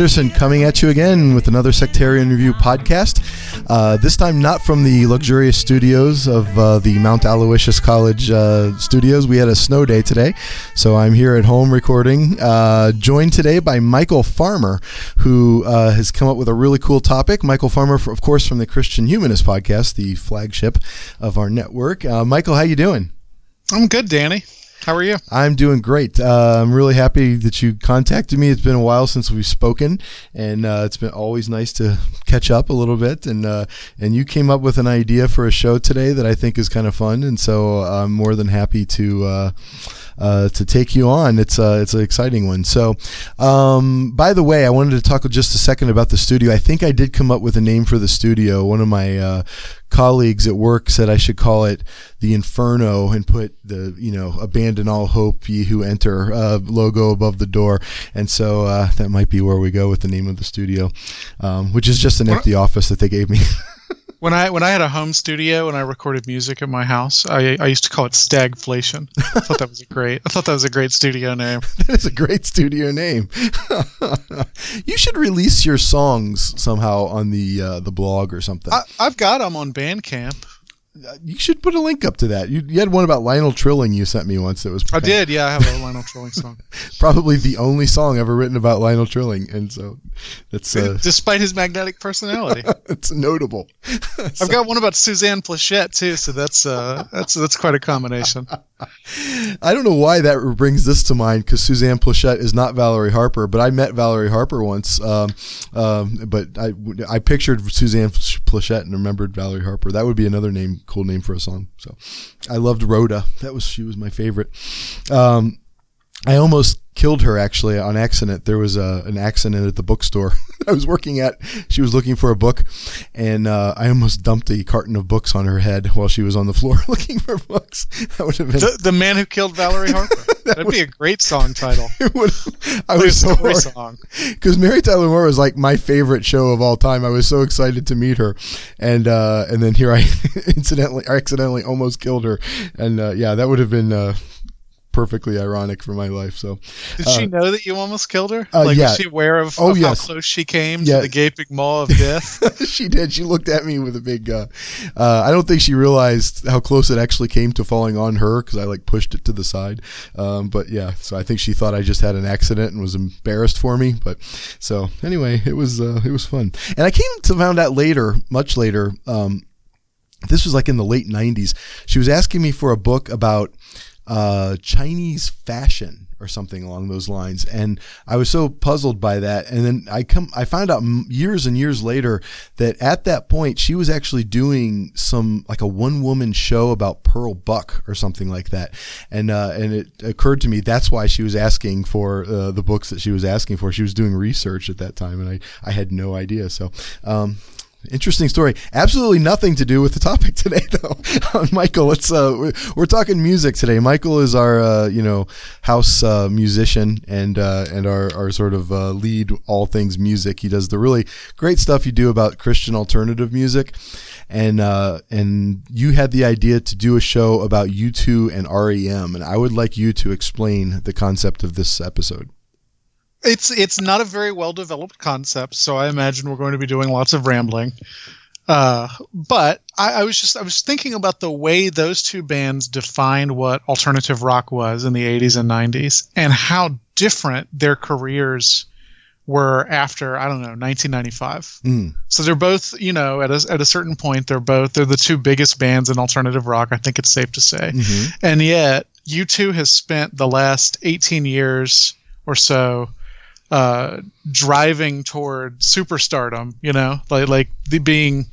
Anderson coming at you again with another Sectarian Review podcast. Uh, this time, not from the luxurious studios of uh, the Mount Aloysius College uh, studios. We had a snow day today, so I'm here at home recording. Uh, joined today by Michial Farmer, who uh, has come up with a really cool topic. Michial Farmer, of course, from the Christian Humanist podcast, the flagship of our network. Uh, Michial, how you doing? I'm good, Danny. How are you? I'm doing great. Uh, I'm really happy that you contacted me. It's been a while since we've spoken, and uh, it's been always nice to catch up a little bit. And uh, and you came up with an idea for a show today that I think is kind of fun, and so I'm more than happy to. Uh, uh, to take you on. It's uh, it's an exciting one. So, um, by the way, I wanted to talk just a second about the studio. I think I did come up with a name for the studio. One of my colleagues at work said I should call it the Inferno and put the you know abandon all hope ye who enter uh, logo above the door, and so uh, that might be where we go with the name of the studio, um, which is just an empty office that they gave me. When I when I had a home studio and I recorded music at my house, I, I used to call it Stagflation. I thought that was a great. I thought that was a great studio name. that is a great studio name. you should release your songs somehow on the uh, the blog or something. I, I've got them on Bandcamp. You should put a link up to that. You, you had one about Lionel Trilling you sent me once. That was I did, yeah. I have a Lionel Trilling song. probably the only song ever written about Lionel Trilling, and so that's uh, Despite his magnetic personality, it's notable. I've got one about Suzanne Pleshette too. So that's uh, that's that's quite a combination. I don't know why that brings this to mind because Suzanne Pleshette is not Valerie Harper, but I met Valerie Harper once. Um, um, but I I pictured Suzanne Pleshette and remembered Valerie Harper. That would be another name, cool name for a song. So I loved Rhoda. That was she was my favorite. Um, I almost killed her actually on accident. There was a, an accident at the bookstore I was working at. She was looking for a book, and uh, I almost dumped a carton of books on her head while she was on the floor looking for books. That would have been the, the man who killed Valerie Harper. that That'd would, be a great song title. It would. I was so song because Mary Tyler Moore was like my favorite show of all time. I was so excited to meet her, and uh, and then here I incidentally, accidentally, almost killed her, and uh, yeah, that would have been uh, perfectly ironic for my life. So, did she know that you almost killed her? Uh, like, yeah. was she aware of, oh, of yes. how close she came Yeah. to the gaping maw of death? she did. She looked at me with a big. Uh, uh, I don't think she realized how close it actually came to falling on her because I like pushed it to the side. Um, but yeah, so I think she thought I just had an accident and was embarrassed for me. But so anyway, it was uh, it was fun. And I came to found out later, much later. Um, this was like in the late '90s. She was asking me for a book about uh, Chinese fashion or something along those lines, and I was so puzzled by that. And then I come, I found out years and years later that at that point she was actually doing some like a one woman show about Pearl Buck or something like that. And uh, and it occurred to me that's why she was asking for uh, the books that she was asking for. She was doing research at that time, and I I had no idea. So. Um, Interesting story. Absolutely nothing to do with the topic today, though. Uh, Michial, let's. Uh, we're, talking music today. Michial is our, uh, you know, house uh, musician and uh, and our, our sort of uh, lead all things music. He does the really great stuff you do about Christian alternative music, and uh, and you had the idea to do a show about U2 and REM, and I would like you to explain the concept of this episode. It's it's not a very well developed concept, so I imagine we're going to be doing lots of rambling. Uh, but I, I was just I was thinking about the way those two bands defined what alternative rock was in the 80s and 90s, and how different their careers were after I don't know 1995. Mm. So they're both you know at a at a certain point they're both they're the two biggest bands in alternative rock. I think it's safe to say, Mhm. and yet U2 has spent the last 18 years or so uh, driving toward superstardom. You know, like like the being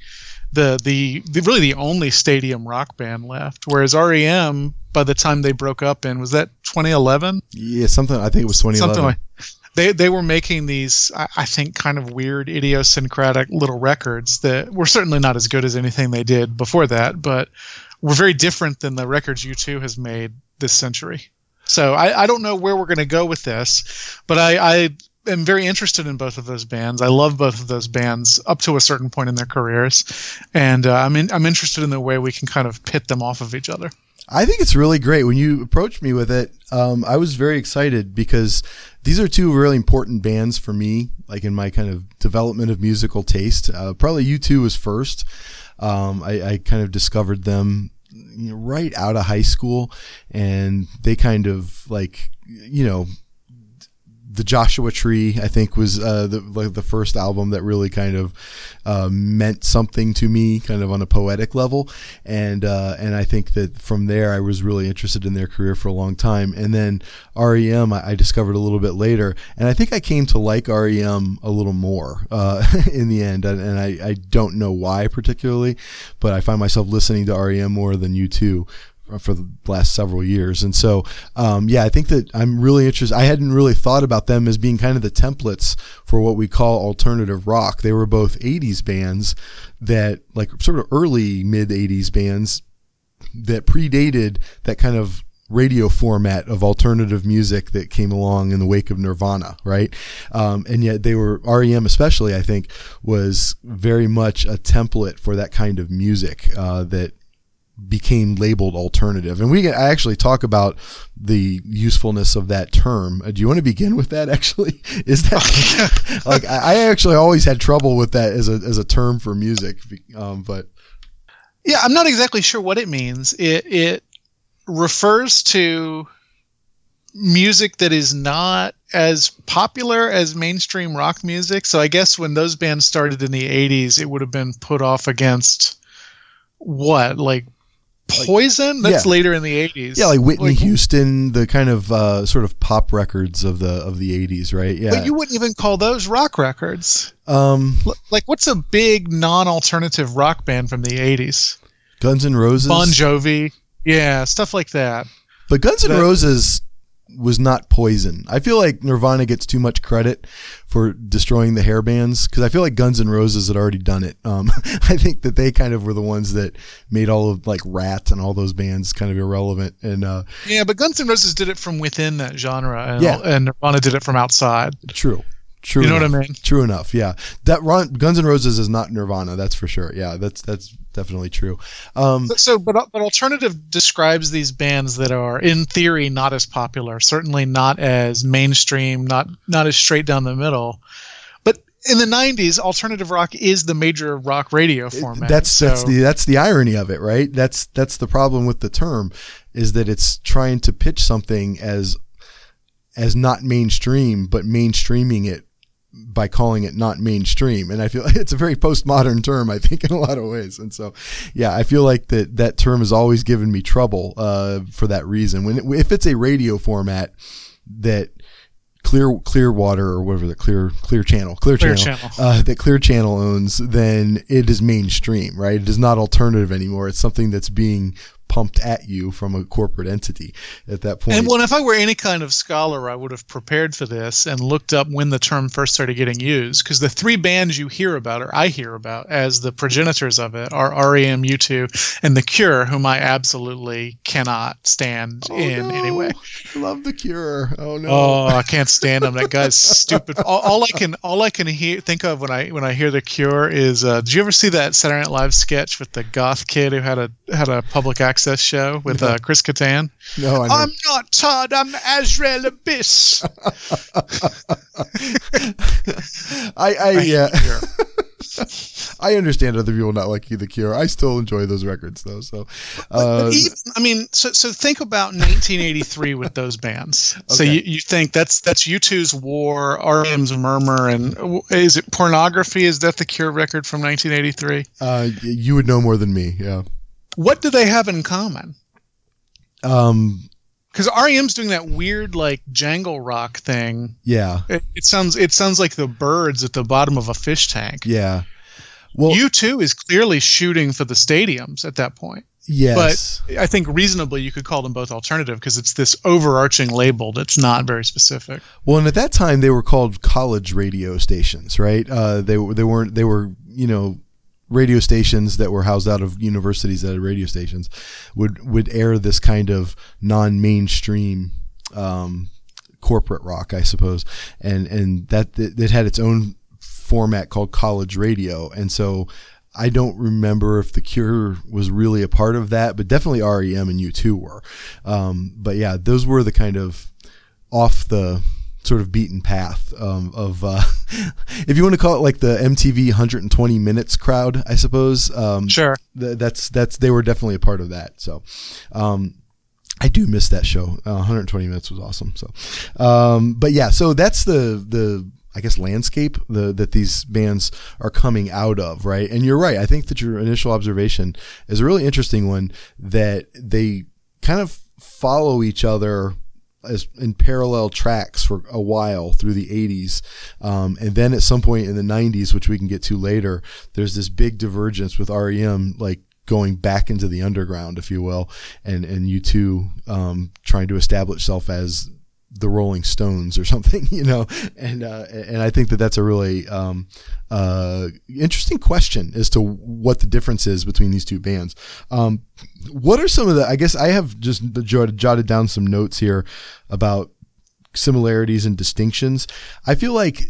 the, the the really the only stadium rock band left. Whereas REM, by the time they broke up in was that 2011? Yeah, something. I think it was 2011. Something like they they were making these I, I think kind of weird idiosyncratic little records that were certainly not as good as anything they did before that, but were very different than the records U2 has made this century. So I, I don't know where we're going to go with this, but I, I am very interested in both of those bands. I love both of those bands up to a certain point in their careers, and uh, I'm in, I'm interested in the way we can kind of pit them off of each other. I think it's really great. When you approached me with it, um, I was very excited because these are two really important bands for me, like in my kind of development of musical taste. Uh, probably U2 was first. Um, I, I, kind of discovered them right out of high school, and they kind of like, you know, the Joshua Tree, I think, was uh, the like the first album that really kind of uh, meant something to me, kind of on a poetic level, and uh, and I think that from there I was really interested in their career for a long time. And then REM, I, I discovered a little bit later, and I think I came to like REM a little more uh, in the end, and, and I, I don't know why particularly, but I find myself listening to REM more than U2 for the last several years. And so, um, yeah, I think that I'm really interested. I hadn't really thought about them as being kind of the templates for what we call alternative rock. They were both 80s bands that, like, sort of early mid 80s bands that predated that kind of radio format of alternative music that came along in the wake of Nirvana, right? Um, and yet they were REM, especially I think, was very much a template for that kind of music uh, that became labeled alternative. And we can actually talk about the usefulness of that term. Uh, do you want to begin with that actually? Is that like I actually always had trouble with that as a as a term for music um, but yeah, I'm not exactly sure what it means. It it refers to music that is not as popular as mainstream rock music. So I guess when those bands started in the 80s, it would have been put off against what? Like Poison? That's yeah. later in the 80s. Yeah, like Whitney like, Houston, the kind of uh, sort of pop records of the of the 80s, right? Yeah. But you wouldn't even call those rock records. Um, like what's a big non-alternative rock band from the 80s? Guns N' Roses. Bon Jovi. Yeah, stuff like that. But Guns N' Roses was not poison. I feel like Nirvana gets too much credit for destroying the hair bands because I feel like Guns N' Roses had already done it. Um, I think that they kind of were the ones that made all of like Ratt and all those bands kind of irrelevant. And uh, yeah, but Guns N' Roses did it from within that genre, and, yeah. and Nirvana did it from outside. True. True. You know enough. what I mean? True enough. Yeah. That Ron, Guns N' Roses is not Nirvana. That's for sure. Yeah. That's that's definitely true. Um, so, but but alternative describes these bands that are in theory not as popular, certainly not as mainstream, not not as straight down the middle. But in the '90s, alternative rock is the major rock radio format. That's so. that's the that's the irony of it, right? That's that's the problem with the term, is that it's trying to pitch something as as not mainstream, but mainstreaming it by calling it not mainstream. And I feel it's a very postmodern term, I think, in a lot of ways. And so, yeah, I feel like that that term has always given me trouble uh, for that reason. When it, if it's a radio format that Clear Clearwater or whatever the Clear Clear Channel Clear, Clear Channel, channel. Uh, that Clear Channel owns, then it is mainstream, right? It is not alternative anymore. It's something that's being pumped at you from a corporate entity at that point. And well, if I were any kind of scholar, I would have prepared for this and looked up when the term first started getting used. Because the three bands you hear about, or I hear about, as the progenitors of it, are REM, U2, and The Cure, whom I absolutely cannot stand oh, in no. any way. I love The Cure. Oh no. Oh, I can't stand him. That guy's stupid. All, all, I can all I can hear think of when I when I hear The Cure is, uh, did you ever see that Saturday Night Live sketch with the goth kid who had a had a public access show with uh, Chris Kattan. No, I am not Todd. I'm Azrael Abyss. I, I, yeah. I understand other people not liking The Cure. I still enjoy those records though. So, uh, even, I mean, so so think about 1983 with those bands. Okay. So you, you think that's that's U2's War, REM's Murmur, and is it Pornography? Is that the Cure record from 1983? Uh, you would know more than me. Yeah. What do they have in common? Um, because REM's doing that weird like jangle rock thing. Yeah. It, it, sounds it sounds like the birds at the bottom of a fish tank. Yeah. Well, U2 is clearly shooting for the stadiums at that point. yes, But I think reasonably you could call them both alternative because it's this overarching label that's not very specific. Well, and at that time they were called college radio stations, right? Uh, they were they weren't they were you know radio stations that were housed out of universities that had radio stations would would air this kind of non-mainstream um, corporate rock, I suppose, and and that it had its own format called college radio, and so. I don't remember if The Cure was really a part of that, but definitely REM and U2 were. Um, but yeah, those were the kind of off the sort of beaten path um, of uh, if you want to call it like the MTV 120 minutes crowd, I suppose. Um, Sure. th- that's that's they were definitely a part of that. So. Um, I do miss that show. Uh, 120 minutes was awesome. So, um, but yeah, so that's the the I guess landscape the, that these bands are coming out of, right? And you're right. I think that your initial observation is a really interesting one. That they kind of follow each other as in parallel tracks for a while through the 80s um, and then at some point in the 90s which we can get to later there's this big divergence with REM like going back into the underground if you will and and U2 um, trying to establish itself as the Rolling Stones or something, you know, and uh, and I think that that's a really um, uh, interesting question as to what the difference is between these two bands. Um, what are some of the? I guess I have just jotted, jotted down some notes here about similarities and distinctions. I feel like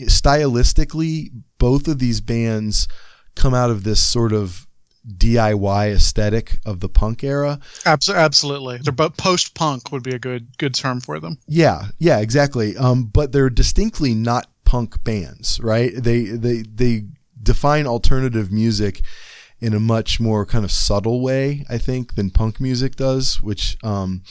stylistically, both of these bands come out of this sort of DIY aesthetic of the punk era. Absolutely. They're both post punk would be a good good term for them. Yeah, yeah, exactly. Um, but they're distinctly not punk bands, right? They they they define alternative music in a much more kind of subtle way, I think, than punk music does. Which, um,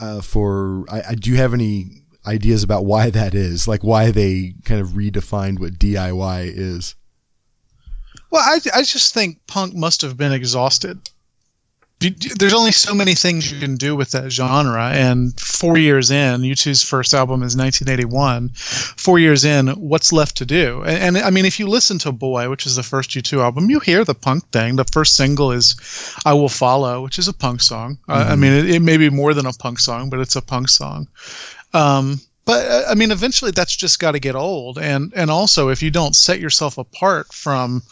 uh, for I, I do you have any ideas about why that is? Like why they kind of redefined what DIY is? Well, I, I just think punk must have been exhausted. There's only so many things you can do with that genre, and four years in, U2's first album is 1981. Four years in, what's left to do? And, and I mean, if you listen to Boy, which is the first U2 album, you hear the punk thing. The first single is "I Will Follow," which is a punk song. Uh, I mean, it, it may be more than a punk song, but it's a punk song. Um, but uh, I mean, eventually, that's just got to get old. And and also, if you don't set yourself apart from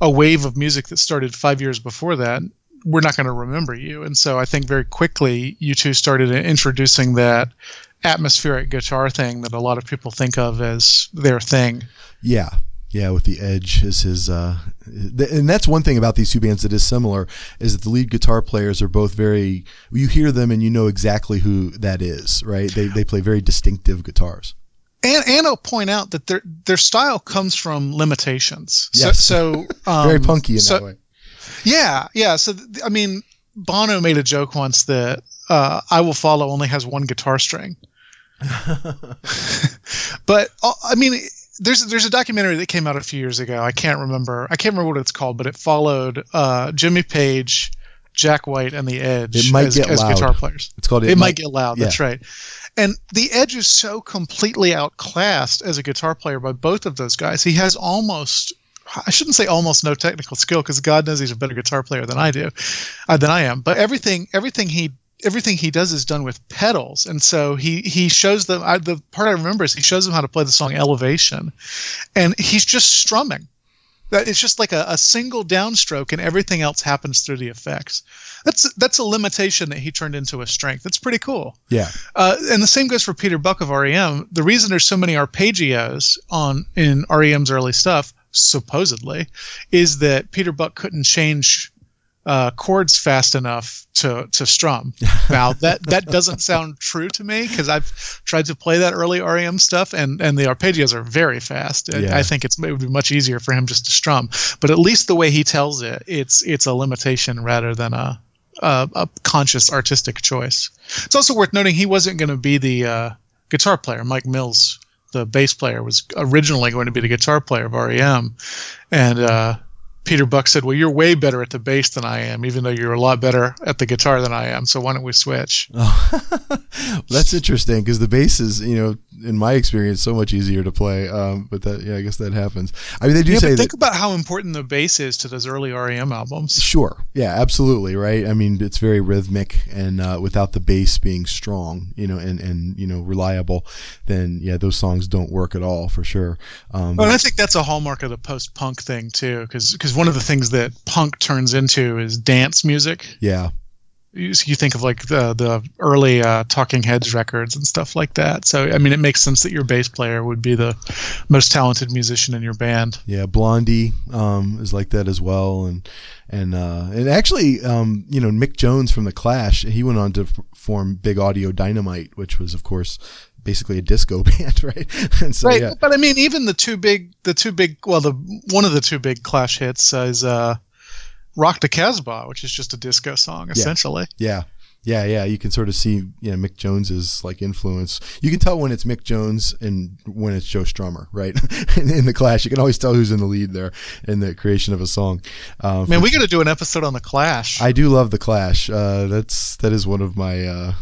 a wave of music that started five years before that, we're not going to remember you. And so I think very quickly U2 started introducing that atmospheric guitar thing that a lot of people think of as their thing. Yeah. Yeah, with the edge is his, uh, th- and that's one thing about these two bands that is similar is that the lead guitar players are both very. You hear them and you know exactly who that is, right? They they play very distinctive guitars. And, and I'll point out that their their style comes from limitations. Yes. So, so um, Very punky in so- that way. Yeah, yeah. So th- I mean, Bono made a joke once that uh, "I Will Follow" only has one guitar string. but uh, I mean, there's there's a documentary that came out a few years ago. I can't remember. I can't remember what it's called, but it followed uh, Jimmy Page, Jack White, and the Edge It might as, get as loud. guitar players. It's called. It, might, get loud. That's right. And the Edge is so completely outclassed as a guitar player by both of those guys. He has almost. I shouldn't say almost no technical skill because God knows he's a better guitar player than I do, uh, than I am. But everything, everything he, everything he does is done with pedals, and so he he shows them. I, the part I remember is he shows them how to play the song Elevation, and he's just strumming. That it's just like a, a single downstroke, and everything else happens through the effects. That's that's a limitation that he turned into a strength. That's pretty cool. Yeah. Uh, and the same goes for Peter Buck of REM. The reason there's so many arpeggios on in REM's early stuff, supposedly, is that Peter Buck couldn't change uh, chords fast enough to to strum. Now that that doesn't sound true to me because I've tried to play that early REM stuff, and and the arpeggios are very fast. Yeah. I think it's it would be much easier for him just to strum. But at least the way he tells it, it's it's a limitation rather than a a, a conscious artistic choice. It's also worth noting he wasn't going to be the uh, guitar player. Mike Mills, the bass player, was originally going to be the guitar player of REM, and uh, Peter Buck said, "Well, you're way better at the bass than I am, even though you're a lot better at the guitar than I am. So why don't we switch?" Oh, that's interesting because the bass is, you know, in my experience, so much easier to play. Um, but that, yeah, I guess that happens. I mean, they do Yeah, say but that. think about how important the bass is to those early REM albums. Sure. Yeah, absolutely. Right. I mean, it's very rhythmic, and uh, without the bass being strong, you know, and and you know reliable, then yeah, those songs don't work at all for sure. Um, Well, and I think that's a hallmark of the post-punk thing too, because because one of the things that punk turns into is dance music. yeah, You, you think of like the the early uh, Talking Heads records and stuff like that. So I mean, it makes sense that your bass player would be the most talented musician in your band. yeah. Blondie um, is like that as well, and and uh, and actually, um, you know, Mick Jones from the Clash, he went on to f- form Big Audio Dynamite, which was, of course. Basically a disco band, right? And so right, yeah, but I mean, even the two big, the two big, well, the one of the two big Clash hits is uh, "Rock the Casbah," which is just a disco song, essentially. Yeah. Yeah, yeah, you can sort of see, you know, Mick Jones's like influence. You can tell when it's Mick Jones and when it's Joe Strummer, right? in, in the Clash, you can always tell who's in the lead there in the creation of a song. Um, Man, we got to do an episode on the Clash. I do love the Clash. Uh, that's that is one of my uh,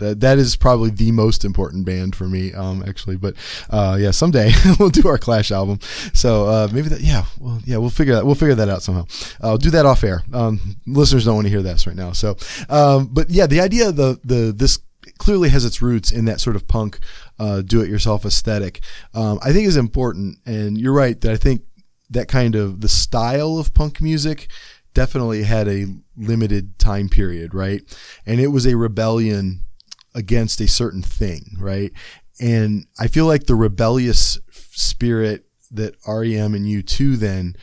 that that is probably the most important band for me, um, actually. But uh, yeah, someday we'll do our Clash album. So uh, maybe that yeah, well yeah, we'll figure that we'll figure that out somehow. I'll do that off air. Um, listeners don't want to hear this right now. So, um, but yeah, the idea of the the this clearly has its roots in that sort of punk uh, do-it-yourself aesthetic. Um, I think is important, and you're right that I think that kind of the style of punk music definitely had a limited time period, right? And it was a rebellion against a certain thing, right? And I feel like the rebellious spirit that REM and U2 then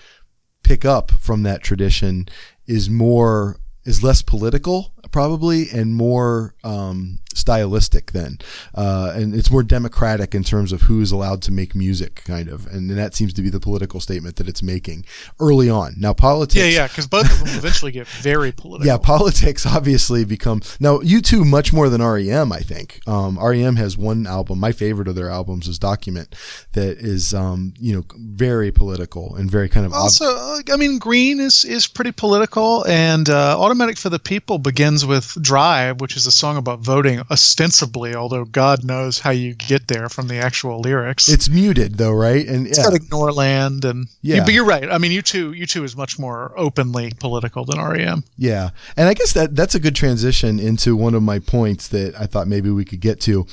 pick up from that tradition is more is less political probably and more um, stylistic then uh, and it's more democratic in terms of who is allowed to make music kind of and that seems to be the political statement that it's making early on now politics yeah, yeah, because both of them eventually get very political. yeah, politics obviously become now U2 much more than REM. I think um, REM has one album. My favorite of their albums is Document, that is um, you know very political and very kind of Also, uh, I mean, Green is is pretty political, and uh, Automatic for the People begins with Drive, which is a song about voting, ostensibly, although God knows how you get there from the actual lyrics. it's muted though, right? And It's yeah, got Ignoreland, and Yeah. but you're right. I mean, U2, you two is much more openly political than REM. Yeah, and I guess that that's a good transition into one of my points that I thought maybe we could get to,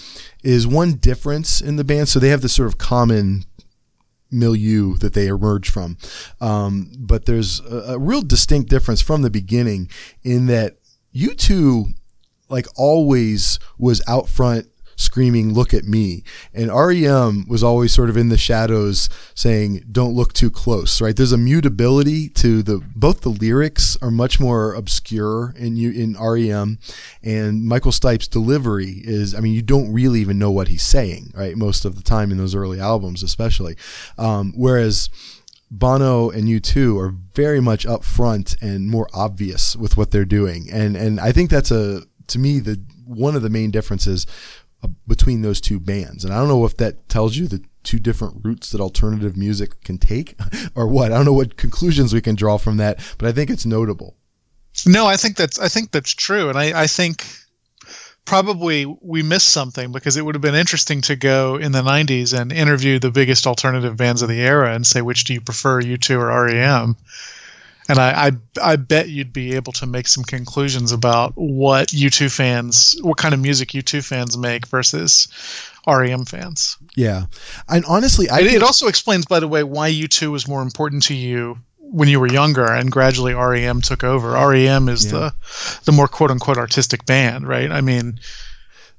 is one difference in the band. So they have this sort of common milieu that they emerge from, um, but there's a, a real distinct difference from the beginning in that U2, like always, was out front screaming look at me. And REM was always sort of in the shadows saying don't look too close right? There's a mutability to the both the lyrics are much more obscure in you in REM and Michael Stipe's delivery is I mean you don't really even know what he's saying right most of the time in those early albums especially. Um, whereas Bono and U2 are very much upfront and more obvious with what they're doing. And and I think that's a to me the one of the main differences uh, between those two bands. And I don't know if that tells you the two different routes that alternative music can take or what. I don't know what conclusions we can draw from that, but I think it's notable. No, I think that's I think that's true, and I, I think probably we missed something because it would have been interesting to go in the '90s and interview the biggest alternative bands of the era and say which do you prefer, U2 or REM, and I, I I bet you'd be able to make some conclusions about what U2 fans, what kind of music U2 fans make versus REM fans. Yeah. And honestly, I It, it also explains, by the way, why U2 was more important to you when you were younger, and gradually REM took over. REM is Yeah. the the more quote unquote artistic band, right? I mean,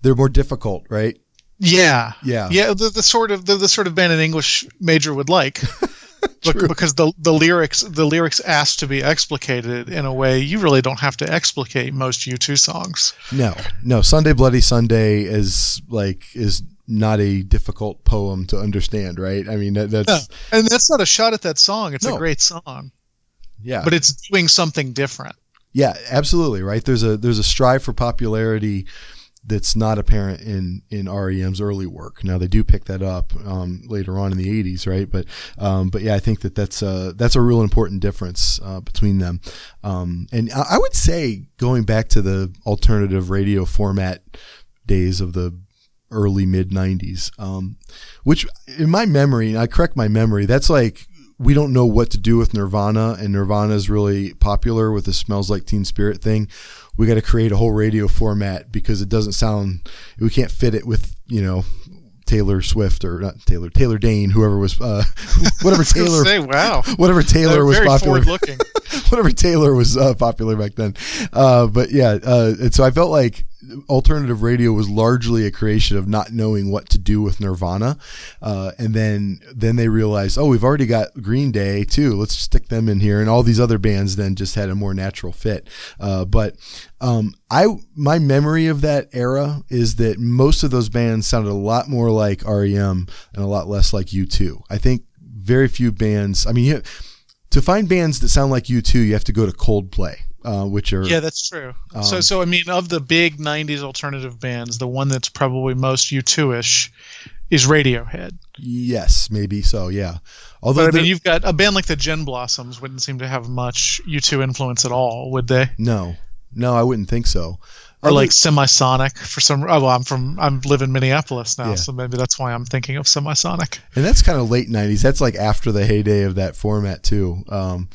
they're more difficult, right? yeah, Yeah. yeah. The, the sort of the, the sort of band an English major would like. True. because the the lyrics the lyrics ask to be explicated in a way you really don't have to explicate most U2 songs. No, no. Sunday Bloody Sunday is like is not a difficult poem to understand, right? I mean, that, that's Yeah. And that's not a shot at that song. It's No. a great song, yeah, but it's doing something different. yeah, absolutely, right. There's a there's a strive for popularity that's not apparent in in REM's early work. Now they do pick that up um, later on in the '80s, right? But um, but yeah, I think that that's a that's a real important difference uh, between them. Um, and I, I would say going back to the alternative radio format days of the early mid '90s. Um, which, in my memory, I correct my memory, that's like we don't know what to do with Nirvana, and Nirvana is really popular with the "Smells Like Teen Spirit" thing. We got to create a whole radio format because it doesn't sound. We can't fit it with you know Taylor Swift or not Taylor Taylor Dayne, whoever was uh, whatever Taylor Say, wow. whatever Taylor was popular. looking. whatever Taylor was uh, popular back then. Uh, but yeah, uh, and so I felt like alternative radio was largely a creation of not knowing what to do with Nirvana, uh, and then then they realized, oh, we've already got Green Day too. Let's stick them in here, and all these other bands then just had a more natural fit. Uh, but um, I my memory of that era is that most of those bands sounded a lot more like REM and a lot less like U2. I think very few bands. I mean, you, to find bands that sound like U2, you have to go to Coldplay, uh, which are Yeah, that's true. so, Um, so I mean, of the big '90s alternative bands, the one that's probably most U2ish is Radiohead. yes, maybe so, yeah. Although But I mean, you've got a band like the Gin Blossoms wouldn't seem to have much U2 influence at all, would they? no, no, I wouldn't think so. Or Other- like Semisonic for some. Oh, well, I'm from. I'm live in Minneapolis now, Yeah. so maybe that's why I'm thinking of Semisonic. and that's kind of late '90s. That's like after the heyday of that format too. Um,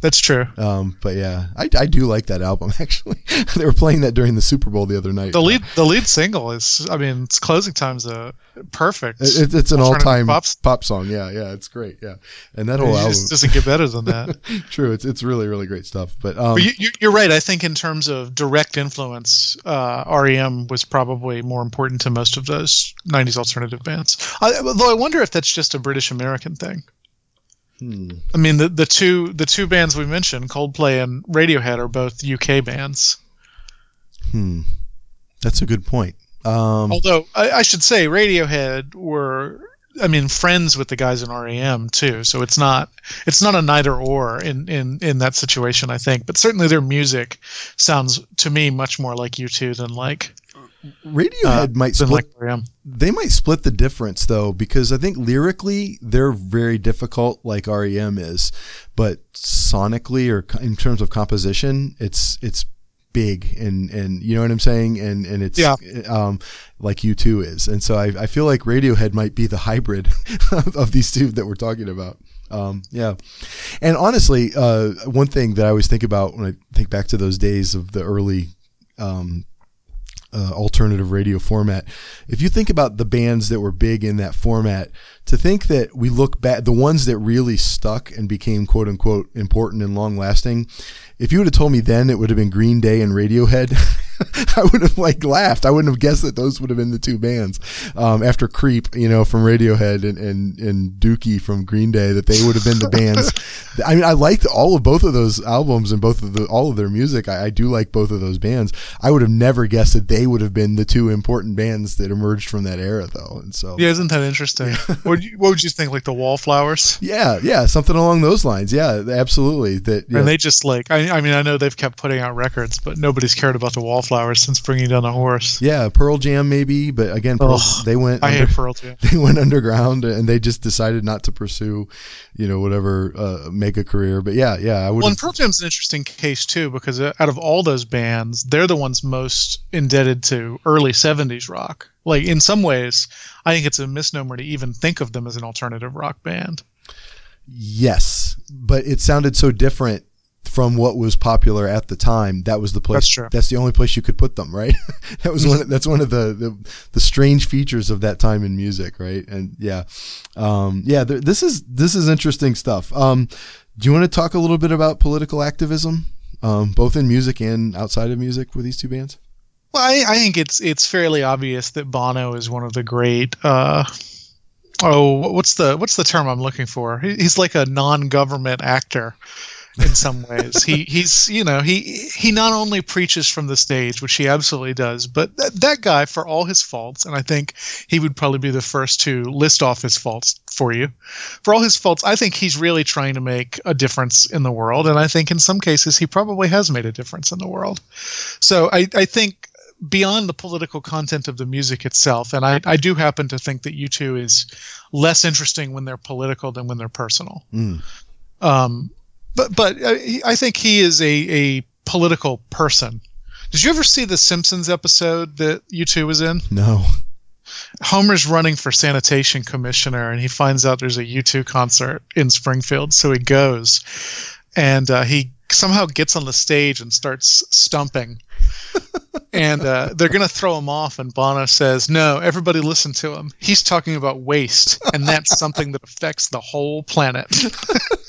That's true. um, but yeah, I, I do like that album actually. they were playing that during the Super Bowl the other night. The lead, the lead single is. I mean, it's closing time's a perfect. It- it's an all-time pop pop, song. Yeah, yeah, it's great. Yeah, and that It whole album, just doesn't get better than that. true. It's it's really really great stuff. But um, But you, you're right. I think in terms of direct influence, uh, REM was probably more important to most of those '90s alternative bands. I, although I wonder if that's just a British American thing. Hmm. I mean, the the two the two bands we mentioned, Coldplay and Radiohead, are both UK bands. Hmm. That's a good point. Um, Although I, I should say, Radiohead were, I mean, friends with the guys in REM too. So it's not it's not a neither or in in in that situation. I think, but certainly their music sounds to me much more like U2 than like Radiohead uh, might split. like they might split the difference though, because I think lyrically they're very difficult, like REM is, but sonically or in terms of composition, it's it's big and and you know what I'm saying, and and it's Yeah. um like U2 is, and so I I feel like Radiohead might be the hybrid of these two that we're talking about. Um, yeah. And honestly, uh, one thing that I always think about when I think back to those days of the early um, uh, alternative radio format. If you think about the bands that were big in that format, to think that we look back, the ones that really stuck and became quote unquote important and long lasting, if you would have told me then it would have been Green Day and Radiohead, I would have like laughed. I wouldn't have guessed that those would have been the two bands um, after Creep, you know, from Radiohead and, and, and Dookie from Green Day, that they would have been the bands. I mean, I liked all of both of those albums and both of the, all of their music. I, I do like both of those bands. I would have never guessed that they would have been the two important bands that emerged from that era though. And so, Yeah, isn't that interesting? what, would you, what would you think, like the Wallflowers? yeah, yeah, something along those lines. Yeah, absolutely. That, yeah. And they just like, I, I mean, I know they've kept putting out records, but nobody's cared about the Wallflowers since bringing down the horse. yeah, Pearl Jam maybe, but again, Pearl, they went, I under- hate Pearl Jam. they went underground and they just decided not to pursue, you know, whatever uh, a career. But yeah, yeah, I would. Well, and Pearl Jam's an interesting case too because out of all those bands, they're the ones most indebted to early '70s rock. Like in some ways, I think it's a misnomer to even think of them as an alternative rock band. yes, but it sounded so different from what was popular at the time. That was the place. That's true. That's the only place you could put them, right? that was one. That's one of the, the the strange features of that time in music, right? And yeah, um, yeah. Th- this is this is interesting stuff. Um, do you want to talk a little bit about political activism, um, both in music and outside of music, with these two bands? Well, I, I think it's it's fairly obvious that Bono is one of the great. Uh, oh, what's the what's the term I'm looking for? He's like a non-government actor in some ways. he he's you know he he not only preaches from the stage, which he absolutely does, but that, that guy for all his faults, and I think he would probably be the first to list off his faults for you. For all his faults, I think he's really trying to make a difference in the world, and I think in some cases he probably has made a difference in the world. So I I think beyond the political content of the music itself, and I, I do happen to think that U2 is less interesting when they're political than when they're personal. Mm. Um, but but uh, I think he is a, a political person. Did you ever see the Simpsons episode that U2 was in? No. Homer's running for sanitation commissioner, and he finds out there's a U2 concert in Springfield, so he goes, and uh, he somehow gets on the stage and starts stumping. and uh, they're going to throw him off. And Bono says, No, everybody listen to him. He's talking about waste, and that's something that affects the whole planet.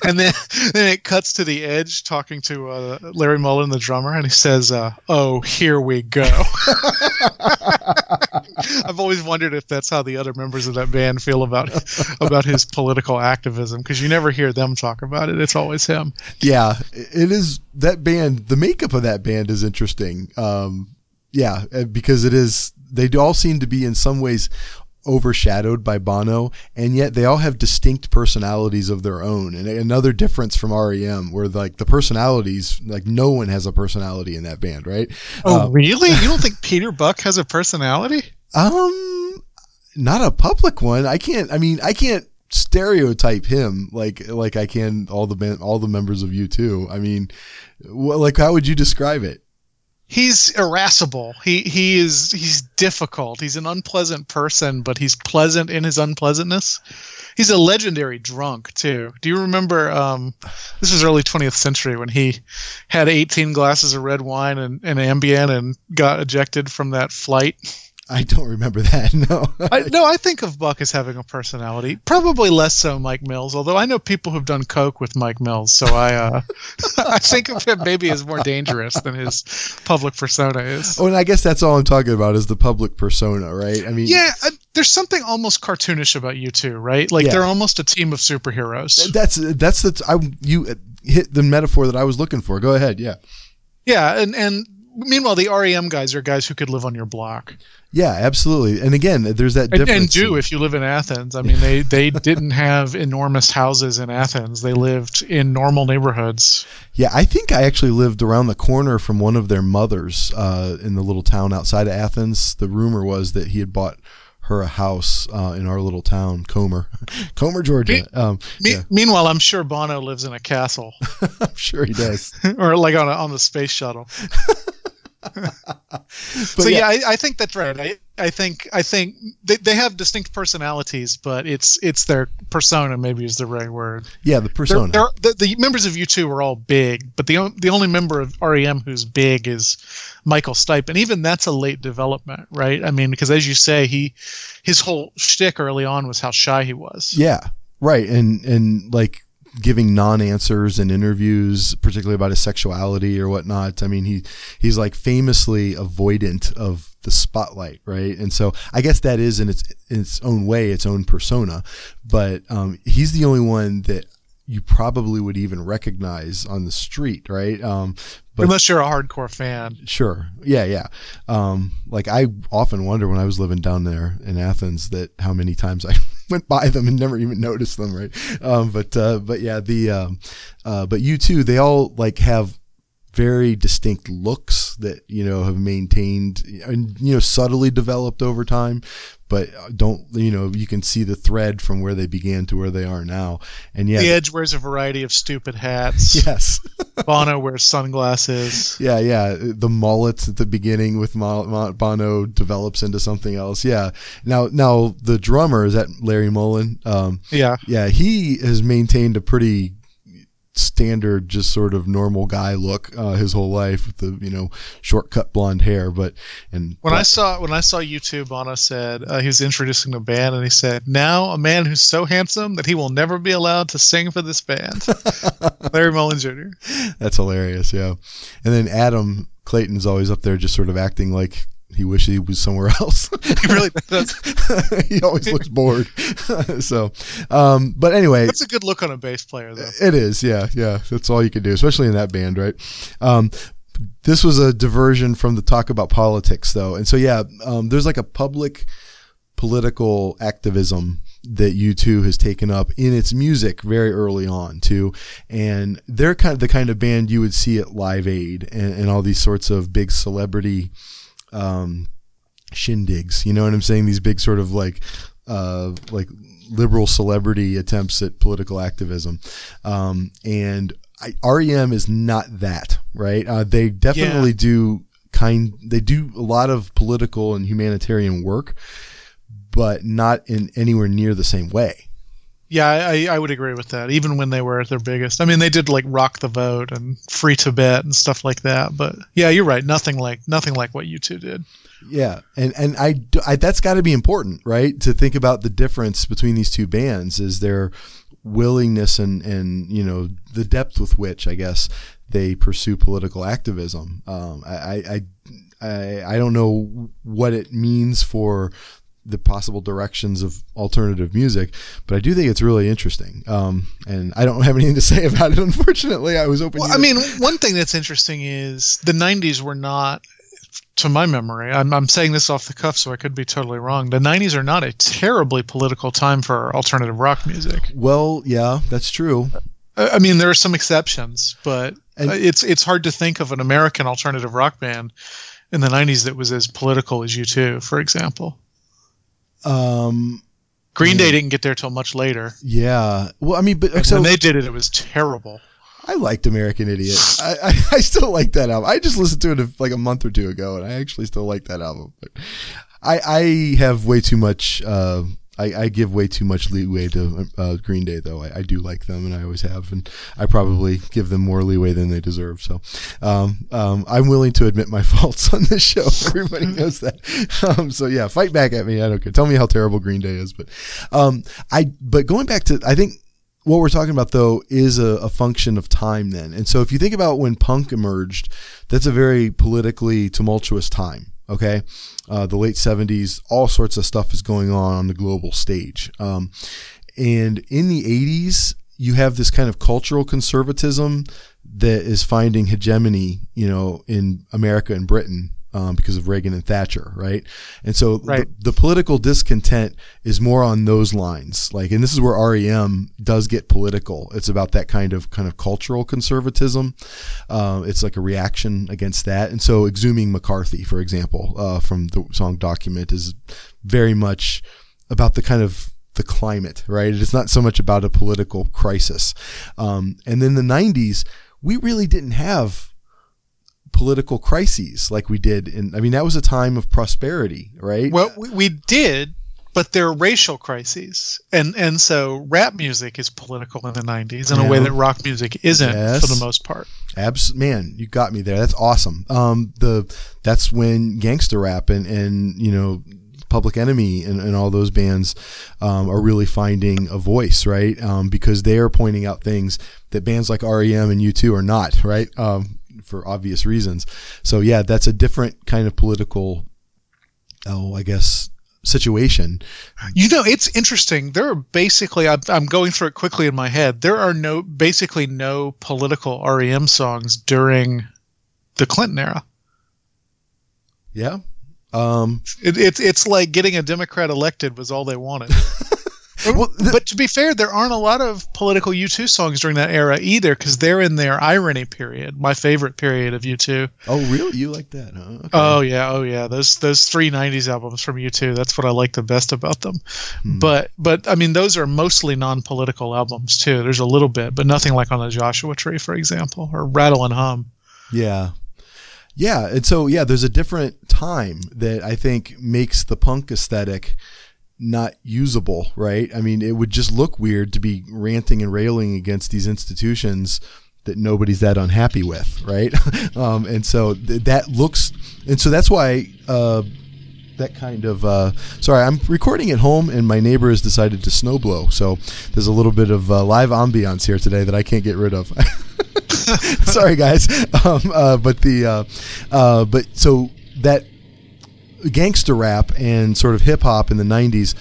and then, then it cuts to the edge talking to uh, Larry Mullen, the drummer, and he says, uh, Oh, here we go. I've always wondered if that's how the other members of that band feel about about his political activism because you never hear them talk about it. It's always him. Yeah, it is that band. The makeup of that band is interesting. Um, yeah, uh, because it is. They all seem to be in some ways overshadowed by Bono, and yet they all have distinct personalities of their own. And another difference from REM, where like the personalities, like no one has a personality in that band, right? Oh, uh, really? You don't think Peter Buck has a personality? Um, not a public one. I can't. I mean, I can't stereotype him like like I can all the band, all the members of U2. I mean, like how would you describe it? He's irascible. He he is he's difficult. He's an unpleasant person, but he's pleasant in his unpleasantness. He's a legendary drunk too. Do you remember? Um, this was early 20th century when he had 18 glasses of red wine and, and Ambien and got ejected from that flight. I don't remember that. No, I, no, I think of Buck as having a personality. Probably less so Mike Mills, although I know people who've done coke with Mike Mills, so I uh, I think of him maybe as more dangerous than his public persona is. Oh, and I guess that's all I'm talking about is the public persona, right? I mean, yeah, uh, there's something almost cartoonish about U2, right? Like Yeah. they're almost a team of superheroes. that's that's the I you hit the metaphor that I was looking for. Go ahead. Yeah. Yeah, and and meanwhile the REM guys are guys who could live on your block. Yeah, absolutely. And again, there's that And, difference. and do if you live in Athens. I mean, they they didn't have enormous houses in Athens. They lived in normal neighborhoods. Yeah, I think I actually lived around the corner from one of their mothers uh, in the little town outside of Athens. The rumor was that he had bought her a house uh, in our little town, Comer, Comer, Georgia. Um, Me- yeah, Meanwhile, I'm sure Bono lives in a castle I'm sure he does. or like on a, on the space shuttle. So yeah, I, I think that's right. I, I think I think they, they have distinct personalities, but it's it's their persona maybe is the right word. yeah, the They're, persona. they're, the, the members of U2 are all big, but the the only member of REM who's big is Michael Stipe, and even that's a late development, right? I mean, because as you say, he his whole shtick early on was how shy he was. Yeah, right. And and like giving non-answers in interviews, particularly about his sexuality or whatnot. I mean, he he's like famously avoidant of the spotlight, right? And so I guess that is in its in its own way its own persona, but um, he's the only one that you probably would even recognize on the street, right? Um, but Unless you're a hardcore fan. Sure. Yeah, yeah. Um, like I often wonder when I was living down there in Athens that how many times I went by them and never even noticed them, right? Um, but uh, but yeah, the um, uh, but U2, they all like have very distinct looks that you know have maintained and you know subtly developed over time but don't you know you can see the thread from where they began to where they are now and yeah The Edge wears a variety of stupid hats. yes Bono wears sunglasses. Yeah, yeah. The mullet at the beginning with Bono develops into something else. Yeah. Now, now the drummer is that Larry Mullen. Um, Yeah. yeah, he has maintained a pretty standard, just sort of normal guy look uh, his whole life with the you know short cut blonde hair. But and When I saw when I saw U2, Bono said uh, he was introducing the band, and he said, "Now a man who's so handsome that he will never be allowed to sing for this band." Larry Mullen Jr. that's hilarious. Yeah, and then Adam Clayton's always up there, just sort of acting like. He wished he was somewhere else. He really does. he always looks bored. so, um, but anyway, That's a good look on a bass player, though. It is, yeah, yeah. That's all you can do, especially in that band, right? Um, this was a diversion from the talk about politics, though, and so yeah, um, there's like a public political activism that U2 has taken up in its music very early on too, and they're kind of the kind of band you would see at Live Aid and, and all these sorts of big celebrity um, shindigs. You know what I'm saying? These big sort of like uh, like liberal celebrity attempts at political activism, um, and I, REM is not that right. Uh, they definitely do kind they do a lot of political and humanitarian work, but not in anywhere near the same way. Yeah, I, I would agree with that. Even when they were at their biggest, I mean, they did like rock the vote and free Tibet and stuff like that. But yeah, you're right. Nothing like nothing like what U2 did. Yeah, and and I, I that's got to be important, right? To think about the difference between these two bands is their willingness and and you know the depth with which I guess they pursue political activism. Um, I, I I I don't know what it means for the possible directions of alternative music, but I do think it's really interesting. Um, and I don't have anything to say about it. Unfortunately, I was open. Well, I mean, one thing that's interesting is the '90s were not, to my memory. I'm, I'm saying this off the cuff, so I could be totally wrong. The '90s are not a terribly political time for alternative rock music. Well, yeah, that's true. I mean, there are some exceptions, but And- it's it's hard to think of an American alternative rock band in the '90s that was as political as U2, for example. Um, Green. Day didn't get there till much later. yeah. Well, I mean, but And so when they did it, it was terrible. I liked American Idiot. I, I, I still like that album. I just listened to it like a month or two ago, and I actually still like that album. But I, I have way too much. Uh, I, I give way too much leeway to uh, Green Day, though. I, I do like them, and I always have, and I probably give them more leeway than they deserve. So, um, um, I'm willing to admit my faults on this show. Everybody knows that. Um, so yeah, fight back at me. I don't care. Tell me how terrible Green Day is, but um, I. But going back to, I think what we're talking about though is a, a function of time then and so if you think about when punk emerged that's a very politically tumultuous time okay uh, the late 70s all sorts of stuff is going on on the global stage. Um, and in the 80s you have this kind of cultural conservatism that is finding hegemony you know in america and britain um, because of Reagan and Thatcher, right? And so Right. the, the political discontent is more on those lines. Like, and this is where REM does get political. It's about that kind of kind of cultural conservatism. Uh, it's like a reaction against that. And so, exhuming McCarthy, for example, uh, from the song "Document," is very much about the kind of the climate, right? It's not so much about a political crisis. Um, and then the '90s, we really didn't have political crises like we did in. I mean, that was a time of prosperity, right? Well, we, we did, but they're racial crises, and and so rap music is political in the '90s in a way that rock music isn't Yes. for the most part. Abs- man, you got me there. That's awesome. Um, the that's when gangster rap and and you know Public Enemy and, and all those bands um, are really finding a voice, right? Um, because they are pointing out things that bands like REM and U2 are not, right? Um, for obvious reasons. So yeah, that's a different kind of political, oh, I guess situation. You know, it's interesting. There are basically, I'm, I'm going through it quickly in my head. There are no, basically no political REM songs during the Clinton era. Yeah. Um, It, it's it's like getting a Democrat elected was all they wanted. well, th- but to be fair, there aren't a lot of political U2 songs during that era either, because they're in their irony period, my favorite period of U2. oh, really? You like that? Huh? Okay. Oh yeah, oh yeah. Those those three '90s albums from U2. That's what I like the best about them. Hmm. But but I mean, those are mostly non-political albums too. There's a little bit, but nothing like on the Joshua Tree, for example, or Rattle and Hum. Yeah. Yeah. And so, yeah, there's a different time that I think makes the punk aesthetic not usable, right? I mean, it would just look weird to be ranting and railing against these institutions that nobody's that unhappy with, right? um, and so th- that looks, and so that's why, uh, that kind of uh, sorry i'm recording at home and my neighbor has decided to snowblow so there's a little bit of uh, live ambiance here today that i can't get rid of sorry guys um, uh, but the uh, uh, but so that gangster rap and sort of hip hop in the 90s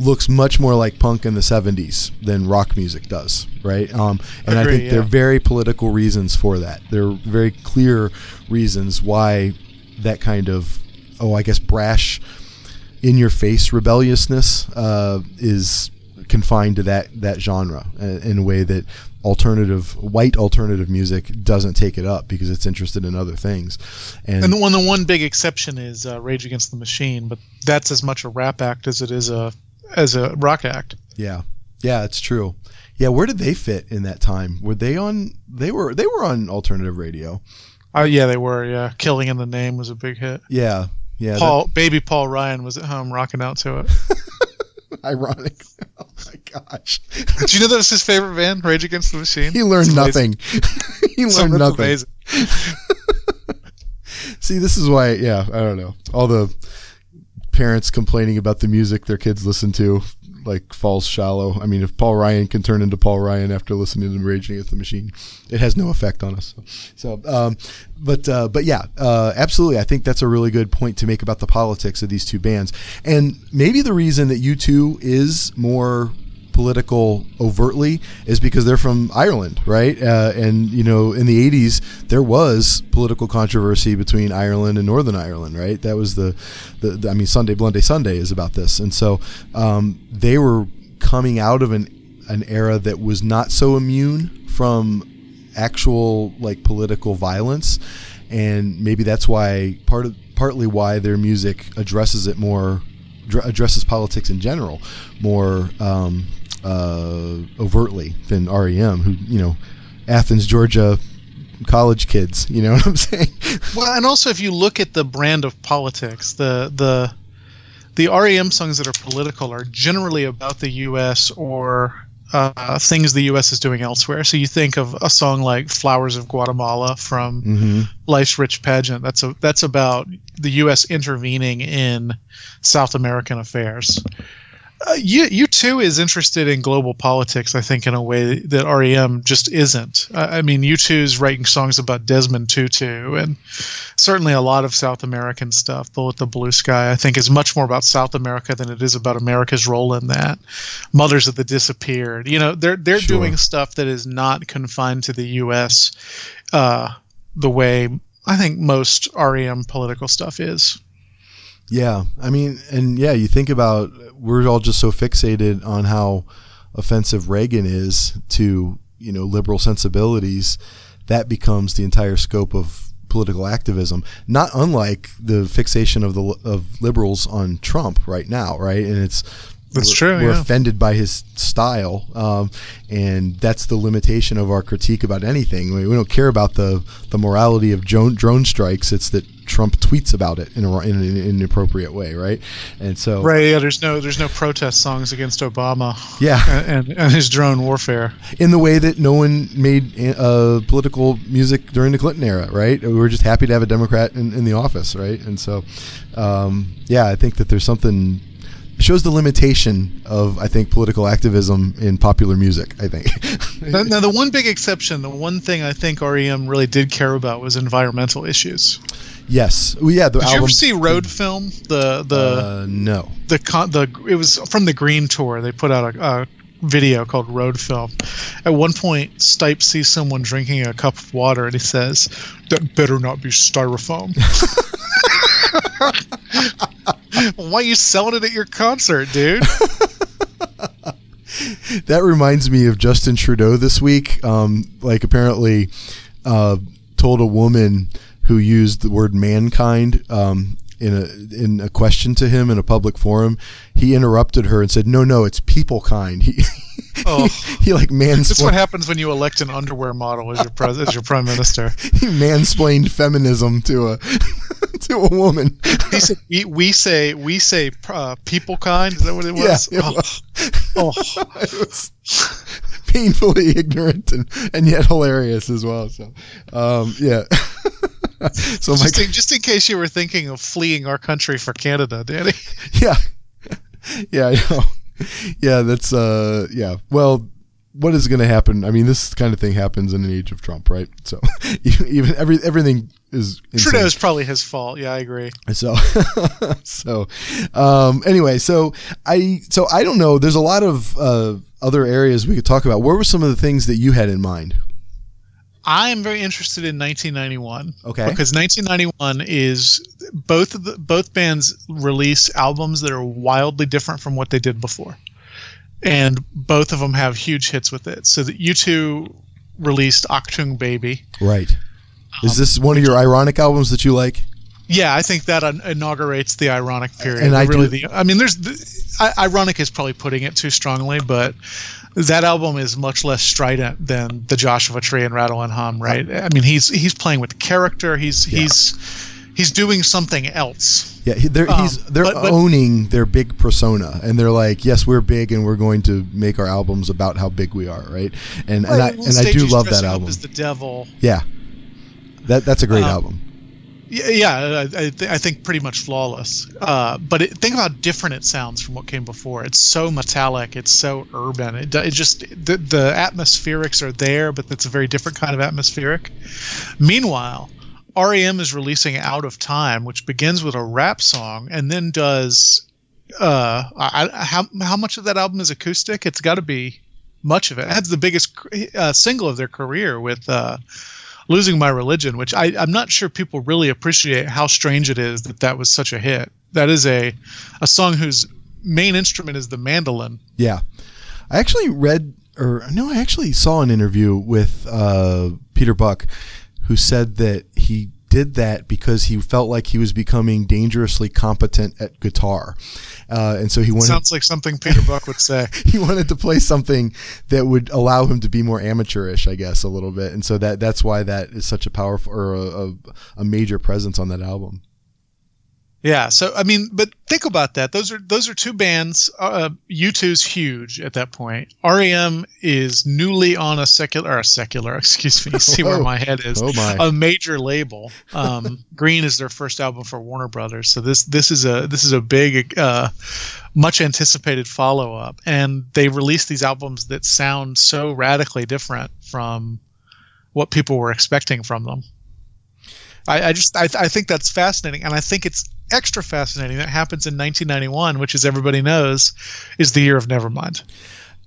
looks much more like punk in the 70s than rock music does right? Um, and i Agree, think there are very political reasons for that. There are very clear reasons why that kind of oh i guess brash in your face rebelliousness uh, is confined to that that genre uh, in a way that alternative white alternative music doesn't take it up because it's interested in other things and, And the one the one big exception is uh, Rage Against the Machine, but that's as much a rap act as it is a as a rock act. yeah yeah it's true yeah where did they fit in that time were they on they were they were on alternative radio Oh yeah, they were. Yeah, "Killing in the Name" was a big hit. Yeah, yeah. Paul, baby Paul Ryan was at home rocking out to it. ironic. Oh my gosh. Do you know that was his favorite band, Rage Against the Machine? He learned It's nothing. he learned nothing. See, this is why. Yeah, I don't know. All the parents complaining about the music their kids listen to, like falls shallow. I mean, if Paul Ryan can turn into Paul Ryan after listening to Rage Against the Machine, it has no effect on us. So, um, but uh, but yeah, uh, absolutely. I think that's a really good point to make about the politics of these two bands, and maybe the reason that U2 is more political overtly is because they're from Ireland, right? Uh, and you know, in the '80s, there was political controversy between Ireland and Northern Ireland, right? That was the, the, the- I mean, Sunday Bloody Sunday is about this, and so um, they were coming out of an an era that was not so immune from actual like political violence, and maybe that's why part of partly why their music addresses it more addresses politics in general more um, uh, overtly than REM, who you know, Athens, Georgia, college kids. You know what I'm saying? Well, and also if you look at the brand of politics, the the the REM songs that are political are generally about the U.S. or uh, things the U.S. is doing elsewhere. So you think of a song like "Flowers of Guatemala" from mm-hmm. Life's Rich Pageant. That's a that's about the U.S. intervening in South American affairs. Uh, you you too is interested in global politics, I think, in a way that REM just isn't. I I mean, U2 is writing songs about Desmond Tutu, and certainly a lot of South American stuff. Bullet the Blue Sky, I think, is much more about South America than it is about America's role in that. Mothers of the Disappeared, you know, they're they're Sure. doing stuff that is not confined to the U.S. Uh, the way I think most REM political stuff is. Yeah, I mean, and yeah, you think about we're all just so fixated on how offensive Reagan is to you know liberal sensibilities, that becomes the entire scope of political activism. Not unlike the fixation of the of liberals on Trump right now, right? And it's That's we're- true, We're yeah. offended by his style, um, and that's the limitation of our critique about anything. We, we don't care about the the morality of drone, drone strikes. It's that Trump tweets about it in, a, in, an- in an inappropriate way, right? And so, Right? Yeah. There's no there's no protest songs against Obama yeah, and, and, and his drone warfare. in the way that no one made uh, political music during the Clinton era, right? We were just happy to have a Democrat in, in the office, right? And so, um, yeah, I think that there's something shows the limitation of I think political activism in popular music. I think. Now, now, the one big exception, the one thing I think REM really did care about was environmental issues. yes, well, yeah. The Did you ever see Road Film? The the uh, no. the con- the it was from the Green Tour. They put out a, a video called Road Film. At one point, Stipe sees someone drinking a cup of water, and he says, "That better not be styrofoam." Why are you selling it at your concert, dude? That reminds me of Justin Trudeau this week. Um, like apparently, uh, told a woman who used the word mankind um, in a in a question to him in a public forum. He interrupted her and said, "No, no, it's people kind." He Oh. he, like mansplained. That's what happens when you elect an underwear model as your pres- as your prime minister. he mansplained feminism to a to a woman. He said, "We, we say we say uh, people kind." Is that what it was? Yeah, it oh, was. oh. it was painfully ignorant and, and yet hilarious as well. So, um, yeah. so my just, in, just in case you were thinking of fleeing our country for Canada, Danny. yeah, yeah, I know. Yeah, that's uh, yeah. Well, what is going to happen? I mean, this kind of thing happens in an age of Trump, right? So even every everything is insane. Trudeau's probably his fault. Yeah, I agree. So, so, um, anyway, so I, so I don't know. There's a lot of uh, other areas we could talk about. What were some of the things that you had in mind? I am very interested in 1991. Okay. Because 1991 is both of the both bands release albums that are wildly different from what they did before, and both of them have huge hits with it. So that U2 released Achtung Baby. Right. Is um, this one of your ironic albums that you like? Yeah, I think that inaugurates the ironic period. And I really do- the, I mean, there's the, I, ironic is probably putting it too strongly, but that album is much less strident than the Joshua Tree and Rattle and Hum, right? I mean, he's he's playing with character. He's Yeah. he's he's doing something else. Yeah, they're Um, he's they're but- but- owning their big persona, and they're like, yes, we're big, and we're going to make our albums about how big we are, right? And and I and I do love that album. As the devil. Yeah, that that's a great Um, album. Yeah, I, th- I think pretty much flawless. Uh, but it, think about how different it sounds from what came before. It's so metallic. It's so urban. It, it just the, the atmospherics are there, but it's a very different kind of atmospheric. Meanwhile, REM is releasing Out of Time, which begins with a rap song and then does. Uh, I, I- how how much of that album is acoustic? It's got to be much of it. Has the biggest uh, single of their career with. Uh, losing my religion which I, i'm not sure people really appreciate how strange it is that that was such a hit. That is a a song whose main instrument is the mandolin. Yeah, I actually read, or no, I actually saw an interview with uh, Peter Buck, who said that he did that because he felt like he was becoming dangerously competent at guitar, uh, and so he wanted sounds like something peter buck would say. He wanted to play something that would allow him to be more amateurish, I guess, a little bit, and so that that's why that is such a powerful or a, a, a major presence on that album. Yeah so i mean but think about that those are those are two bands uh, u2's huge at that point rem is newly on a secular or a secular excuse me see where Oh. my head is Oh my! a major label. Um, Green is their first album for Warner Brothers, so this this is a this is a big, uh, much anticipated follow up, and they released these albums that sound so radically different from what people were expecting from them. I, I just I, I think that's fascinating, and I think it's extra fascinating that happens in 1991, which, as everybody knows, is the year of Nevermind.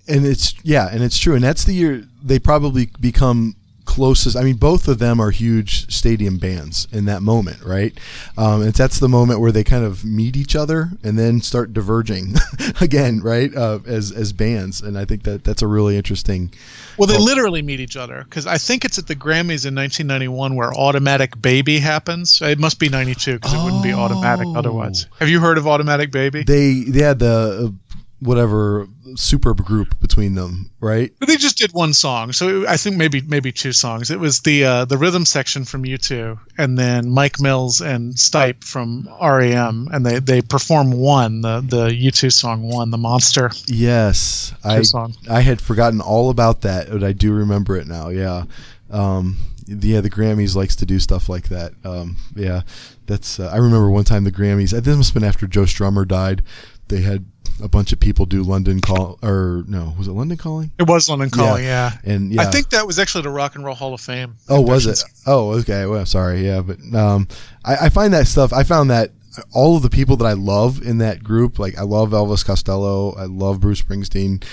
and it's yeah, and it's true, and that's the year they probably become closest. I mean, both of them are huge stadium bands in that moment, right? Um, and that's the moment where they kind of meet each other and then start diverging again, right? Uh, as as bands, and I think that that's a really interesting. Well, they literally meet each other because I think it's at the Grammys in 1991 where Automatic Baby happens. It must be 92 because it wouldn't be Automatic Oh. otherwise. Have you heard of Automatic Baby? They they had the uh, whatever super group between them, right? But they just did one song, so I think maybe maybe two songs. It was the uh, the rhythm section from U2, and then Mike Mills and Stipe from REM, and they they perform one the the U2 song one the Monster Yes, I song. I had forgotten all about that, but I do remember it now. Yeah, um, yeah. The Grammys likes to do stuff like that. Um, yeah, that's. Uh, I remember one time the Grammys. This must have been after Joe Strummer died. They had a bunch of people do London call or no, was it London calling? It was London Calling, yeah. And yeah, I think that was actually the Rock and Roll Hall of Fame. Oh, was it? Oh, okay. Well, sorry. Yeah, but um, I, I find that stuff. I found that all of the people that I love in that group, like I love Elvis Costello, I love Bruce Springsteen.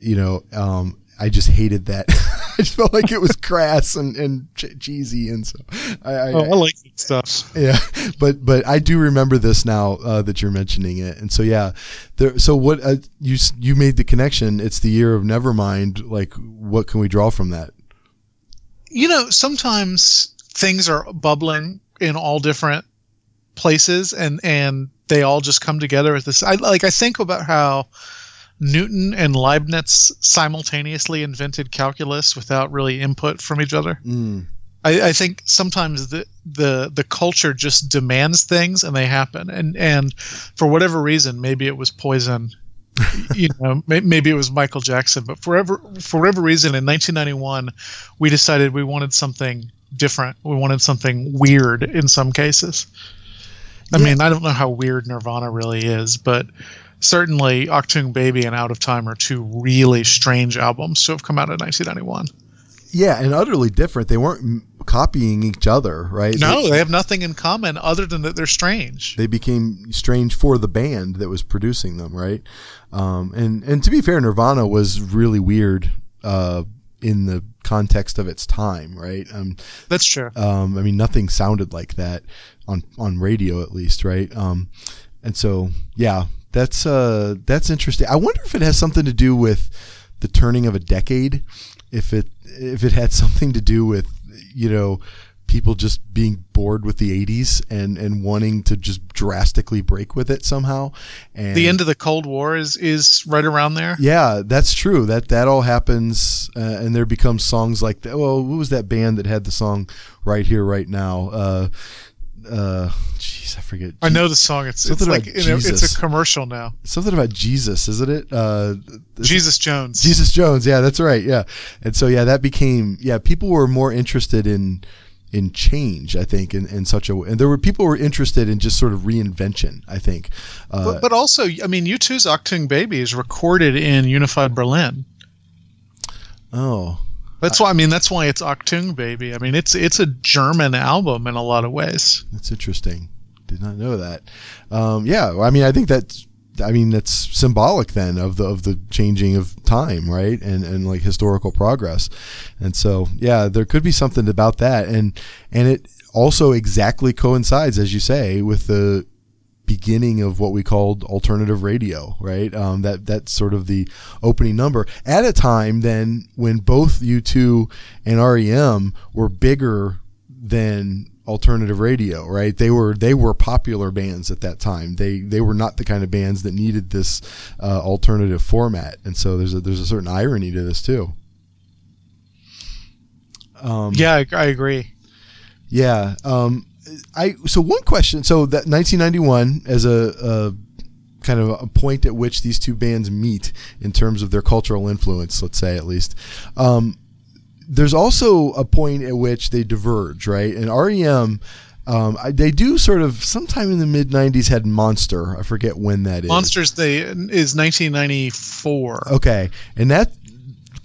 You know, um, I just hated that. I just felt like it was crass and and cheesy, and so I, I, Oh, I like that stuff. yeah, but but I do remember this now uh, that you're mentioning it, and so yeah, there. So what uh, you you made the connection? It's the year of Nevermind. Like, what can we draw from that? you know, sometimes things are bubbling in all different places, and and they all just come together at this. I like. I think about how Newton and Leibniz simultaneously invented calculus without really input from each other. Mm. I, I think sometimes the, the the culture just demands things and they happen, and and for whatever reason, maybe it was poison. you know, may, maybe it was Michael Jackson, but for ever, for whatever reason, in 1991, we decided we wanted something different. We wanted something weird in some cases. I Yeah. mean, I don't know how weird Nirvana really is, but certainly Achtung Baby and Out of Time are two really strange albums to have come out in 1991. Yeah, and utterly different. They weren't copying each other, right? No, They, they have nothing in common other than that they're strange. they became strange for the band that was producing them, right? Um, and and to be fair, Nirvana was really weird uh, in the context of its time, right? Um, That's true. um, I mean, nothing sounded like that on on radio, at least, right? Um, and so, yeah, that's uh, that's interesting. I wonder if it has something to do with the turning of a decade. If it if it had something to do with you know people just being bored with the 80s and and wanting to just drastically break with it somehow and The end of the Cold War is is right around there. yeah that's true that that all happens uh, and there becomes songs like that well what was that band that had the song right here right now uh uh jeez i forget I know the song. It's, it's Something like about you it's a commercial now. something about jesus isn't it uh Jesus Jones. Jesus Jones. Yeah, that's right. Yeah, and so yeah, that became yeah. People were more interested in in change. I think in, in such a way, and there were people who were interested in just sort of reinvention. I think. Uh, But, but also, I mean, U2's Achtung Baby is recorded in Unified Berlin. oh, That's why I mean that's why it's Achtung Baby. I mean it's it's a German album in a lot of ways. that's interesting. Did not know that. Um, yeah, I mean, I think that's. I mean, that's symbolic then of the of the changing of time, right? And and like historical progress, and so yeah, there could be something about that, and and it also exactly coincides, as you say, with the beginning of what we called alternative radio, right? Um, that that's sort of the opening number at a time then when both U2 and REM were bigger than alternative radio, right? They were they were popular bands at that time. They they were not the kind of bands that needed this uh, alternative format, and so there's a there's a certain irony to this too. Um, Yeah, I, I agree. yeah. Um, I so one question. So that 1991 as a, a kind of a point at which these two bands meet in terms of their cultural influence, let's say at least. Um, there's also a point at which they diverge, right? And REM. Um, I, they do sort of sometime in the mid '90s had Monster. I forget when that is. Monsters Day is 1994. Okay, and that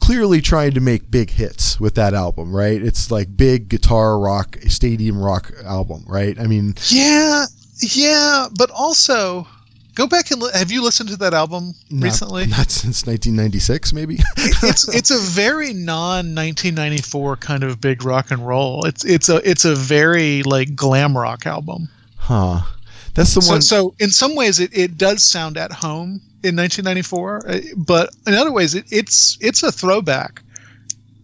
clearly trying to make big hits with that album, right? It's like big guitar rock, stadium rock album, right? I mean, Yeah, yeah, but also go back and li- have you listened to that album not- recently? not since 1996, maybe. it's it's a very non 1994 kind of big rock and roll. It's it's a it's a very like glam rock album. huh? That's the So, one. so in some ways it, it does sound at home in 1994, uh, but in other ways it, it's it's a throwback.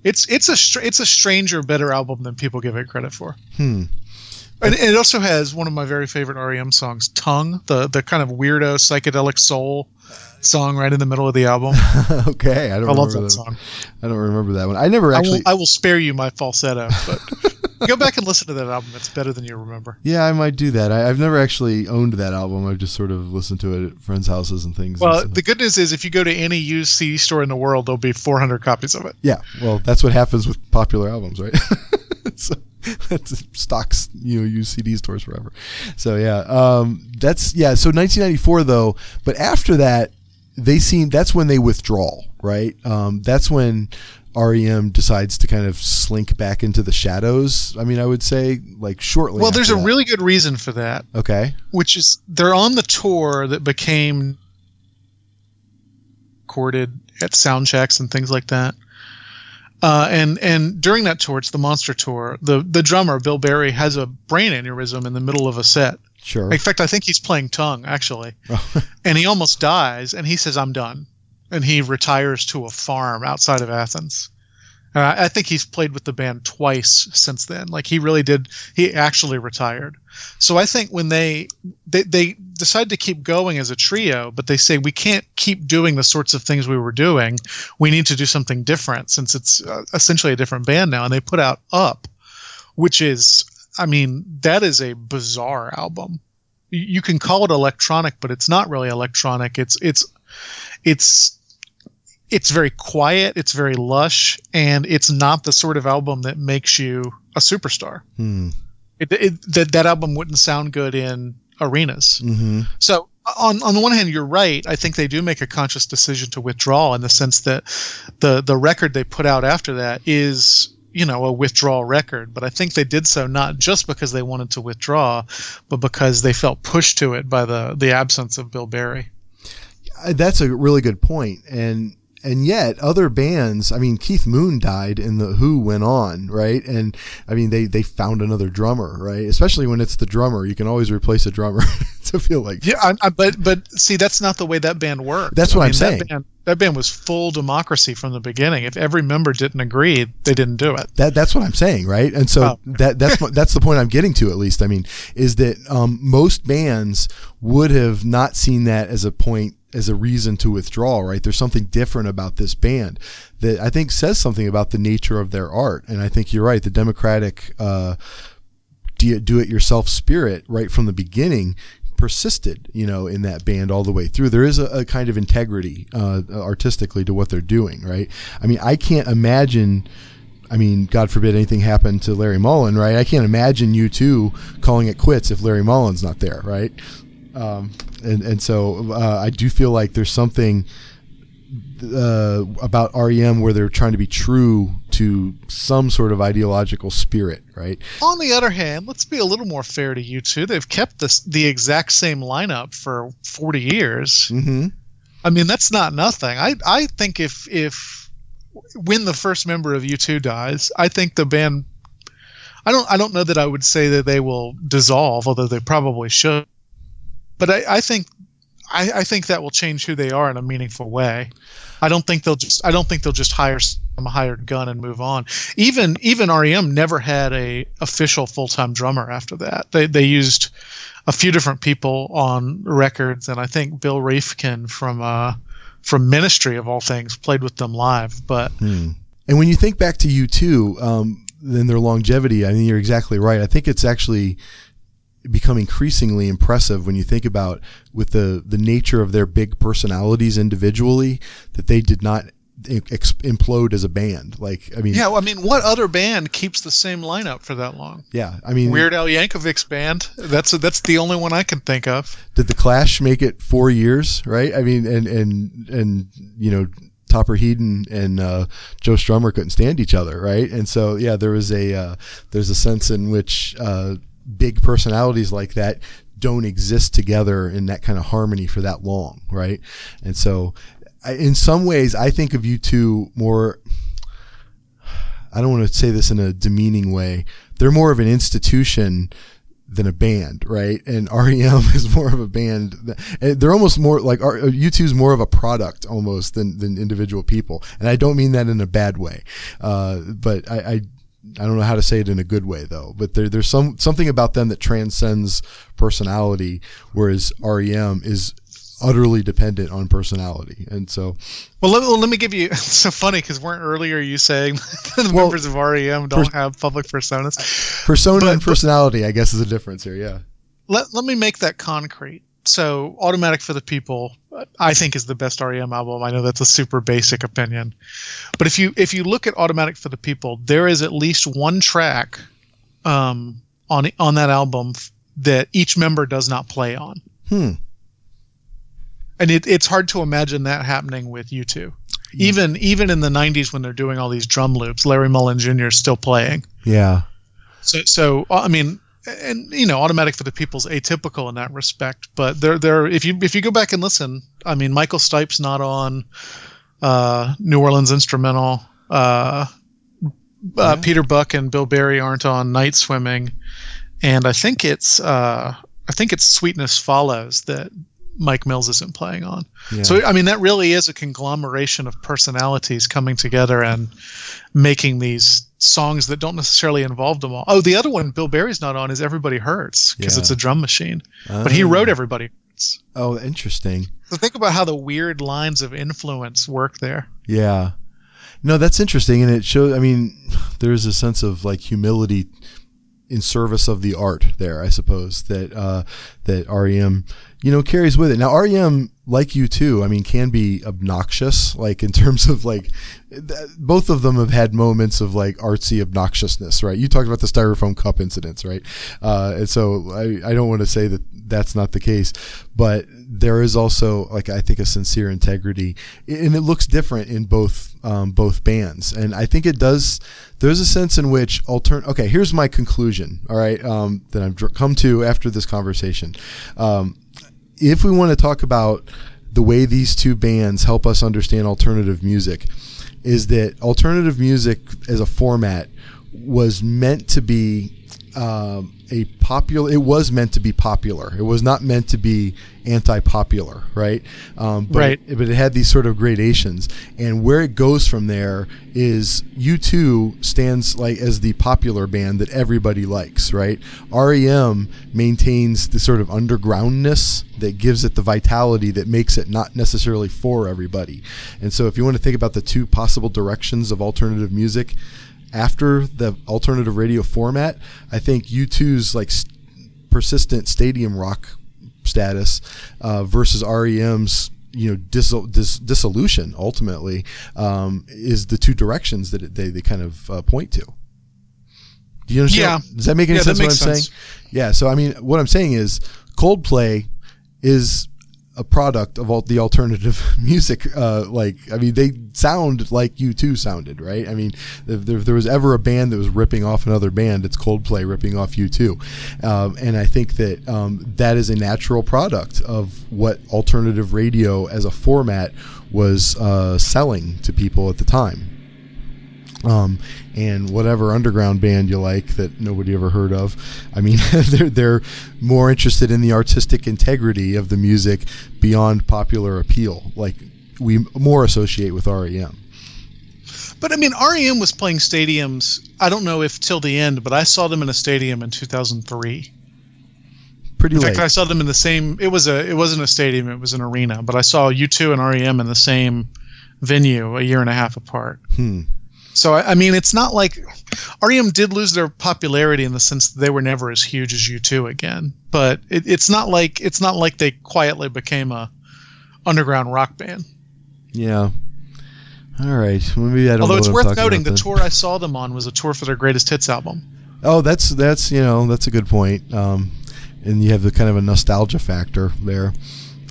It's it's a it's a stranger better album than people give it credit for. hmm. And it also has one of my very favorite REM songs, "Tongue," the the kind of weirdo psychedelic soul song right in the middle of the album. okay, I don't I love remember that song. I don't remember that one. I never I will, actually. I will spare you my falsetto, but go back and listen to that album. It's better than you remember. yeah, I might do that. I, I've never actually owned that album. I've just sort of listened to it at friends' houses and things. and Well, stuff. the good news is if you go to any used CD store in the world, there'll be 400 copies of it. Yeah, well, that's what happens with popular albums, right? so that's stocks, you know, used CD stores forever. So yeah, um, that's yeah. So 1994 though, but after that, they seem that's when they withdraw, right? Um, that's when REM decides to kind of slink back into the shadows. I mean, I would say like shortly. Well, there's a that. really good reason for that, okay. which is they're on the tour that became recorded at sound checks and things like that. Uh, and and during that tour, it's the Monster Tour. The the drummer Bill Berry has a brain aneurysm in the middle of a set. Sure. In fact, I think he's playing tongue actually, and he almost dies. And he says, "I'm done," and he retires to a farm outside of Athens. Uh, I think he's played with the band twice since then. Like he really did. He actually retired. So I think when they they they decide to keep going as a trio, but they say we can't keep doing the sorts of things we were doing. We need to do something different since it's uh, essentially a different band now. And they put out Up, which is, I mean, that is a bizarre album. You- You can call it electronic, but it's not really electronic. It's it's it's it's very quiet, it's very lush, and it's not the sort of album that makes you a superstar. Hmm. It, it, that that album wouldn't sound good in arenas. Mm-hmm. So on on the one hand, you're right. I think they do make a conscious decision to withdraw in the sense that the the record they put out after that is you know a withdrawal record. But I think they did so not just because they wanted to withdraw, but because they felt pushed to it by the the absence of Bill Berry. Uh, That's a really good point, and and yet other bands. I mean, Keith Moon died, and the Who went on, right? And I mean, they they found another drummer, right? Especially when it's the drummer, you can always replace a drummer. to feel like Yeah, I, I, but but see, that's not the way that band worked. That's what I I'm saying. That band, that band was full democracy from the beginning. If every member didn't agree, they didn't do it. That that's what I'm saying, right? And so Oh. that that's that's the point I'm getting to. At least, I mean, is that um, most bands would have not seen that as a point as a reason to withdraw, right? There's something different about this band that I think says something about the nature of their art, and I think you're right. The democratic uh, do it yourself spirit right from the beginning persisted, you know, in that band all the way through. There is a, a kind of integrity uh, artistically to what they're doing, right? I mean, I can't imagine. I mean, God forbid anything happened to Larry Mullen, right? I can't imagine U2 calling it quits if Larry Mullen's not there, right? Um, and and so uh, I do feel like there's something uh, about REM where they're trying to be true to some sort of ideological spirit, right? On the other hand, let's be a little more fair to U2. They've kept this the exact same lineup for 40 years. Mm-hmm. I mean, that's not nothing. I I think if if when the first member of U2 dies, I think the band I don't I don't know that I would say that they will dissolve, although they probably should. But I, I think I, I think that will change who they are in a meaningful way. I don't think they'll just I don't think they'll just hire some hired gun and move on. Even even REM never had a official full time drummer after that. They they used a few different people on records, and I think Bill Rieflin from uh, from Ministry of all things played with them live. But Hmm. And when you think back to you too, um, then their longevity, I mean, you're exactly right. I think it's actually become increasingly impressive when you think about with the the nature of their big personalities individually that they did not ex- implode as a band. Like, I mean, yeah, I mean, what other band keeps the same lineup for that long? yeah. I mean, Weird Al Yankovic's band. That's that's the only one I can think of. did the Clash make it four years? Right. I mean, and and and you know. Topper Headon and uh, Joe Strummer couldn't stand each other, right? And so, yeah, there was a uh, there's a sense in which uh, big personalities like that don't exist together in that kind of harmony for that long, right? And so, I, in some ways, I think of U2 more. I don't want to say this in a demeaning way. They're more of an institution than a band, right? And REM is more of a band. They're almost more like R- U2 is more of a product almost than, than individual people. And I don't mean that in a bad way. Uh, but I, I, I don't know how to say it in a good way though. But there, there's some something about them that transcends personality, whereas REM is utterly dependent on personality. And so, Well, let, well, let me give you. It's so funny because weren't earlier you saying the Well, members of REM don't have public personas? persona But- and personality, I guess, is a difference here. Yeah. Let Let me make that concrete. So, Automatic for the People, I think, is the best REM album. I know that's a super basic opinion, but if you if you look at Automatic for the People, there is at least one track um, on on that album that each member does not play on. Hmm. and it, it's hard to imagine that happening with U2. Even even in the '90s when they're doing all these drum loops, Larry Mullen Jr. is still playing. Yeah. So so uh, I mean, and you know, Automatic for the People's atypical in that respect. But they're they're if you if you go back and listen, I mean, Michael Stipe's not on uh, New Orleans Instrumental. Uh, uh, Peter Buck and Bill Berry aren't on Night Swimming, and I think it's uh, I think it's Sweetness Follows that Mike Mills isn't playing on. Yeah. So I mean, that really is a conglomeration of personalities coming together and making these songs that don't necessarily involve them all. Oh, the other one Bill Berry's not on is Everybody Hurts because Yeah. it's a drum machine, but he wrote oh. Everybody Hurts. Oh, interesting. So think about how the weird lines of influence work there. Yeah. No, that's interesting, and it shows. I mean, there's a sense of like humility in service of the art there, I suppose that uh, that REM, you know, carries with it. Now, REM, like U2, I mean, can be obnoxious, like in terms of like, th- both of them have had moments of like artsy obnoxiousness, right? You talked about the styrofoam cup incidents, right? Uh, and so I, I don't want to say that that's not the case, but there is also like I think a sincere integrity, and it looks different in both um, both bands, and I think it does. There's a sense in which altern. Okay, here's my conclusion. All right, um, that I've come to after this conversation. Um, if we want to talk about the way these two bands help us understand alternative music, is that alternative music as a format was meant to be um, a popular. It was meant to be popular. It was not meant to be anti-popular, right? Um, but Right. It, but it had these sort of gradations, and where it goes from there is U2 stands like as the popular band that everybody likes, right? REM maintains the sort of undergroundness that gives it the vitality that makes it not necessarily for everybody. And so, if you want to think about the two possible directions of alternative music after the alternative radio format, I think U2's like s- persistent stadium rock status uh, versus REM's you know dissol- dis- dissolution ultimately um, is the two directions that it, they they kind of uh, point to. Do you understand? Yeah. Does that make any Yeah, sense? What I'm sense. saying? Yeah. So I mean, what I'm saying is, Coldplay is a product of all the alternative music. Uh, like, I mean, they sound like U2 sounded, right? I mean, if there, if there was ever a band that was ripping off another band, it's Coldplay ripping off U2. Um, and I think that um, that is a natural product of what alternative radio as a format was uh, selling to people at the time um, and whatever underground band you like that nobody ever heard of. I mean, they're they're more interested in the artistic integrity of the music beyond popular appeal, like we more associate with REM. But I mean, REM was playing stadiums. I don't know if till the end, but I saw them in a stadium in 2003. Pretty In late. fact, I saw them in the same. It was a. It wasn't a stadium. It was an arena. But I saw U2 and REM in the same venue a year and a half apart. Hmm. So I, I mean, it's not like REM did lose their popularity in the sense that they were never as huge as U2 again. But it, it's not like it's not like they quietly became a underground rock band. Yeah. All right. Maybe I don't. Although it's worth noting, the then. tour I saw them on was a tour for their greatest hits album. Oh, that's that's you know that's a good point. Um, and you have the kind of a nostalgia factor there.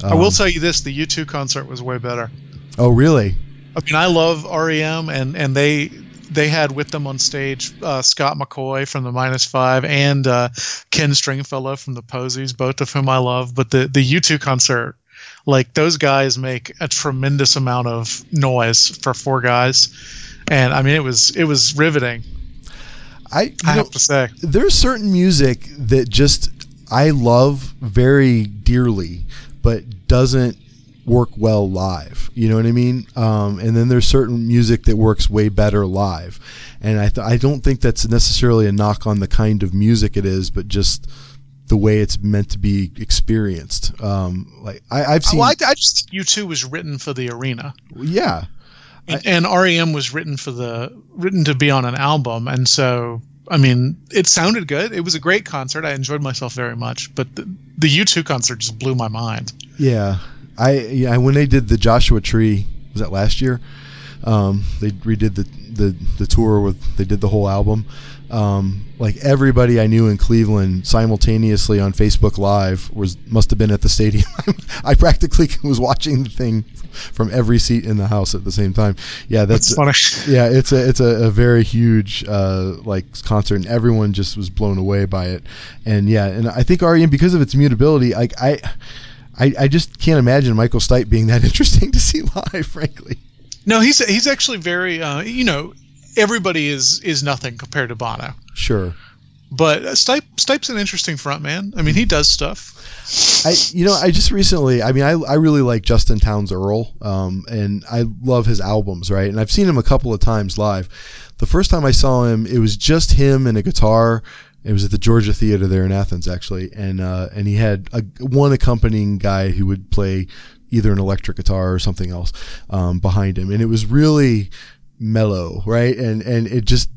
I will Um, tell you this: the U2 concert was way better. Oh, really? I mean, I love REM, and and they they had with them on stage uh, Scott McCaughey from the Minus Five and uh, Ken Stringfellow from the Posies, both of whom I love. But the the U2 concert, like those guys make a tremendous amount of noise for four guys, and I mean it was it was riveting. I I know, have to say, there's certain music that just I love very dearly, but doesn't work well live. You know what I mean? Um, and then there's certain music that works way better live, and I th- I don't think that's necessarily a knock on the kind of music it is, but just the way it's meant to be experienced. Um, like I, I've seen, well, I, I just think U2 was written for the arena. yeah, and, and REM was written for the written to be on an album, and so I mean, it sounded good. It was a great concert. I enjoyed myself very much, but the, the U2 concert just blew my mind. Yeah, I yeah when they did the Joshua Tree was that last year? Um, they redid the, the the tour with they did the whole album. Um, like everybody I knew in Cleveland simultaneously on Facebook Live was must have been at the stadium. I practically was watching the thing from every seat in the house at the same time. Yeah, that's, That's funny. yeah, it's a it's a, a very huge uh, like concert, and everyone just was blown away by it. And yeah, and I think REM because of its mutability, like I, I, I just can't imagine Michael Stipe being that interesting to see live, frankly. No, he's he's actually very. Uh, you know, everybody is is nothing compared to Bono, Sure. but uh, Stipe Stipe's an interesting front man. I mean, he does stuff. I you know I just recently I mean I, I really like Justin Townes Earle um, and I love his albums right and I've seen him a couple of times live. The first time I saw him it was just him and a guitar. It was at the Georgia Theater there in Athens actually and uh, and he had a, one accompanying guy who would play either an electric guitar or something else um, behind him. And it was really mellow right? And and it just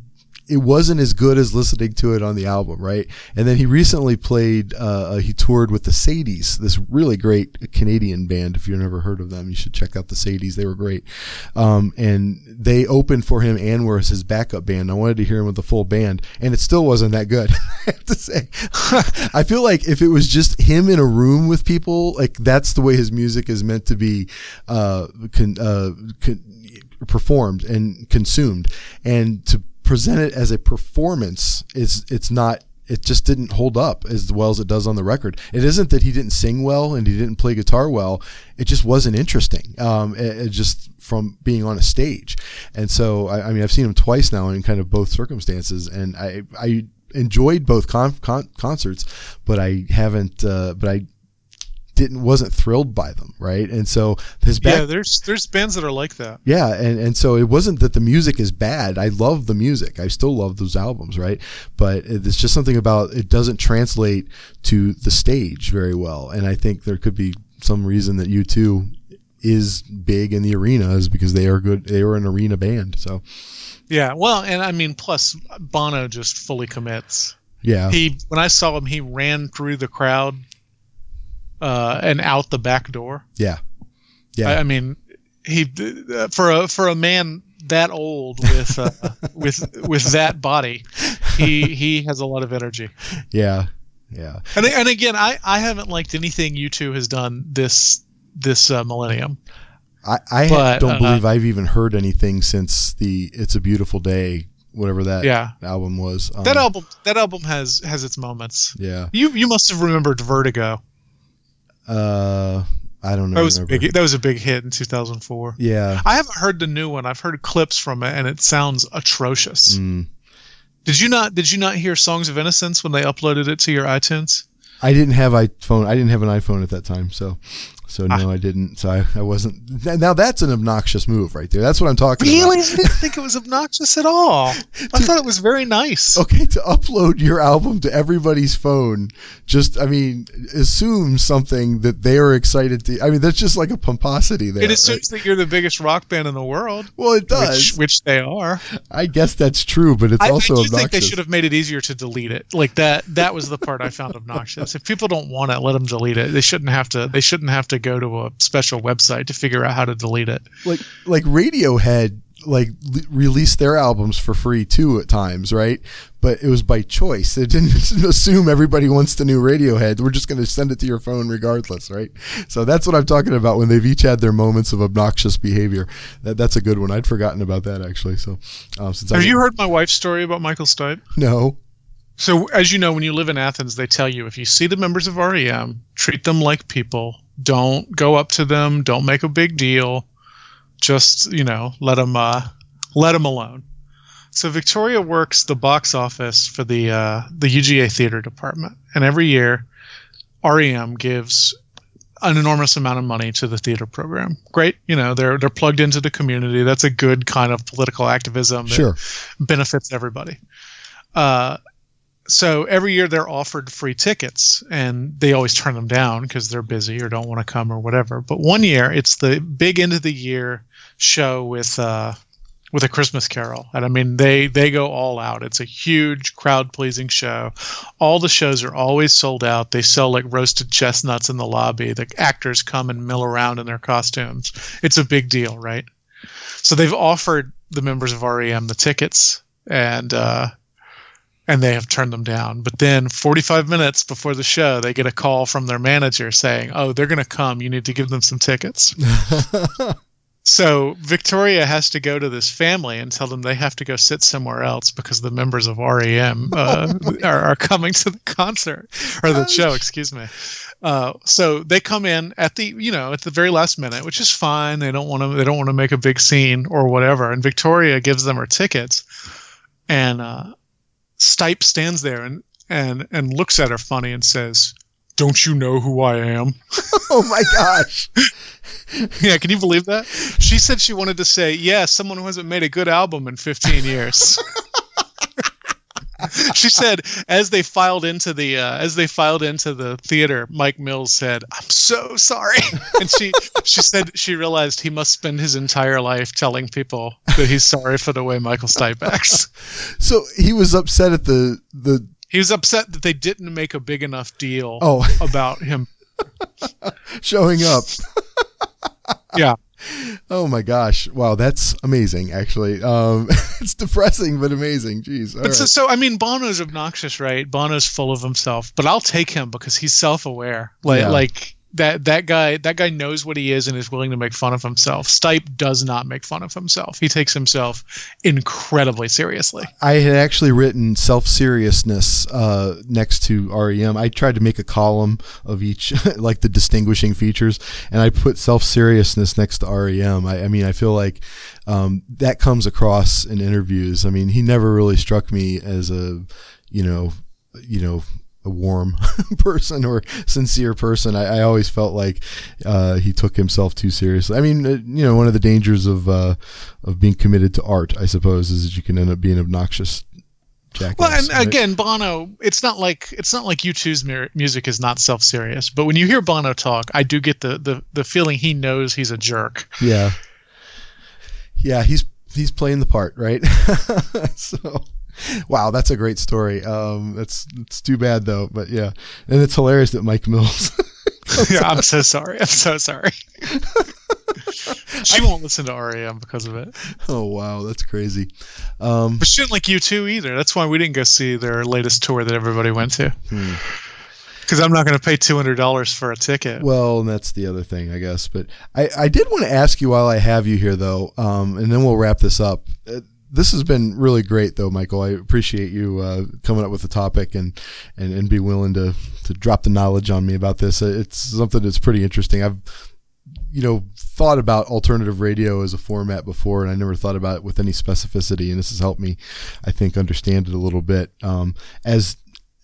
it wasn't as good as listening to it on the album, right? And then he recently played, uh, he toured with the Sadies, this really great Canadian band. If you've never heard of them, you should check out the Sadies. They were great. Um, and they opened for him and were his backup band. I wanted to hear him with the full band, and it still wasn't that good, I have to say. I feel like if it was just him in a room with people, like that's the way his music is meant to be, uh, con, uh, con, performed and consumed. And to present it as a performance is it's not it just didn't hold up as well as it does on the record. It isn't that he didn't sing well and he didn't play guitar well. It just wasn't interesting. Um, it, it just from being on a stage. And so, I, I mean, I've seen him twice now in kind of both circumstances. And I, I, enjoyed both con- con- concerts, but I haven't. Uh, but I didn't wasn't thrilled by them, right? And so his back, yeah, there's there's bands that are like that. yeah, and, and so it wasn't that the music is bad. I love the music. I still love those albums, right? But it's just something about it doesn't translate to the stage very well. And I think there could be some reason that U2 is big in the arena is because they are good. They are an arena band. So Yeah, well, and I mean, plus Bono just fully commits. yeah, He when I saw him, he ran through the crowd uh, and out the back door. yeah, yeah. I, I mean, he uh, for a for a man that old with uh, with with that body, he he has a lot of energy. yeah, yeah. And and again, I I haven't liked anything U2 has done this this uh, millennium. I, I But, don't uh, believe I've even heard anything since the "It's a Beautiful Day," whatever that Yeah. album was. Um, That album that album has has its moments. yeah. You you must have remembered Vertigo. Uh, I don't know. That was remember. big that was a big hit in 2004. Yeah. I haven't heard the new one. I've heard clips from it and it sounds atrocious. Mm. Did you not did you not hear Songs of Innocence when they uploaded it to your iTunes? I didn't have iPhone. I didn't have an iPhone at that time, so so no, Ah. I didn't. So I, I wasn't. Now that's an obnoxious move right there. That's what I'm talking Really? about. I didn't think it was obnoxious at all. I thought it was very nice. Okay, to upload your album to everybody's phone, just I mean, assume something that they are excited to. I mean, that's just like a pomposity there. It right? assumes that you're the biggest rock band in the world, Well, it does. which, which they are. I guess that's true, but it's I, I also do obnoxious. think they should have made it easier to delete it. Like that. That was the part I found obnoxious. If people don't want it, let them delete it. They shouldn't have to. They shouldn't have to go to a special website to figure out how to delete it. like like Radiohead like l- released their albums for free too at times, right? But it was by choice. It didn't assume everybody wants the new Radiohead. We're just going to send it to your phone regardless, right? So that's what I'm talking about when they've each had their moments of obnoxious behavior. That that's a good one. I'd forgotten about that actually. So um, since I Have you heard my wife's story about Michael Stipe? No. So, as you know, when you live in Athens, they tell you if you see the members of REM, treat them like people. Don't go up to them. Don't make a big deal. Just you know, let them uh, let them alone. So Victoria works the box office for the uh, the UGA theater department, and every year, REM gives an enormous amount of money to the theater program. Great, you know they're they're plugged into the community. That's a good kind of political activism. that Sure. benefits everybody. Uh, so every year they're offered free tickets, and they always turn them down because they're busy or don't want to come or whatever. But one year, it's the big end of the year show with uh, with a Christmas Carol, and I mean they they go all out. It's a huge crowd pleasing show. All the shows are always sold out. They sell like roasted chestnuts in the lobby. The actors come and mill around in their costumes. It's a big deal, right? So they've offered the members of REM the tickets, and uh, and they have turned them down. But then, 45 minutes before the show, they get a call from their manager saying, "Oh, they're going to come. You need to give them some tickets." so Victoria has to go to this family and tell them they have to go sit somewhere else because the members of REM uh, are, are coming to the concert or the show. Excuse me. Uh, so they come in at the you know at the very last minute, which is fine. They don't want to they don't want to make a big scene or whatever. And Victoria gives them her tickets, and uh, Stipe stands there and and and looks at her funny and says, "Don't you know who I am?" oh my gosh. yeah, can you believe that? She said she wanted to say, "Yeah, someone who hasn't made a good album in 15 years." she said as they filed into the uh, as they filed into the theater, Mike Mills said, "I'm so sorry," and she she said she realized he must spend his entire life telling people that he's sorry for the way Michael Stipe acts. So he was upset at the the He was upset that they didn't make a big enough deal oh about him. showing up. Yeah. Oh my gosh! Wow, that's amazing. Actually, um, it's depressing but amazing. Jeez. But so, so I mean, Bono's obnoxious, right? Bono's full of himself, but I'll take him because he's self-aware. Like, Yeah. like that that guy that guy knows what he is and is willing to make fun of himself. Stipe does not make fun of himself. He takes himself incredibly seriously. I had actually written self seriousness uh, next to REM. I tried to make a column of each, like the distinguishing features, and I put self seriousness next to REM. I, I mean, I feel like um, that comes across in interviews. I mean, he never really struck me as a you know, you know, a warm person or sincere person. I, I always felt like uh, he took himself too seriously. I mean, uh, you know, one of the dangers of uh, of being committed to art, I suppose, is that you can end up being obnoxious. Jackass, Well, and right? again, Bono. It's not like it's not like U2's mu- music is not self-serious, but when you hear Bono talk, I do get the the the feeling he knows he's a jerk. yeah, yeah, he's he's playing the part, right? so. Wow, that's a great story. Um, that's it's too bad though, but yeah, and it's hilarious that Mike Mills yeah, I'm so sorry. I'm so sorry. she won't listen to REM because of it. Oh wow, that's crazy. Um, But she didn't like U2 either. That's why we didn't go see their latest tour that everybody went to. Hmm. Because I'm not going to pay two hundred dollars for a ticket. well, and that's the other thing, I guess. But I, I did want to ask you while I have you here, though, um, and then we'll wrap this up. Uh, this has been really great, though, Michial. I appreciate you uh, coming up with the topic and, and, and be willing to, to drop the knowledge on me about this. Uh, It's something that's pretty interesting. I've you know thought about alternative radio as a format before, and I never thought about it with any specificity. And this has helped me, I think, understand it a little bit. Um, as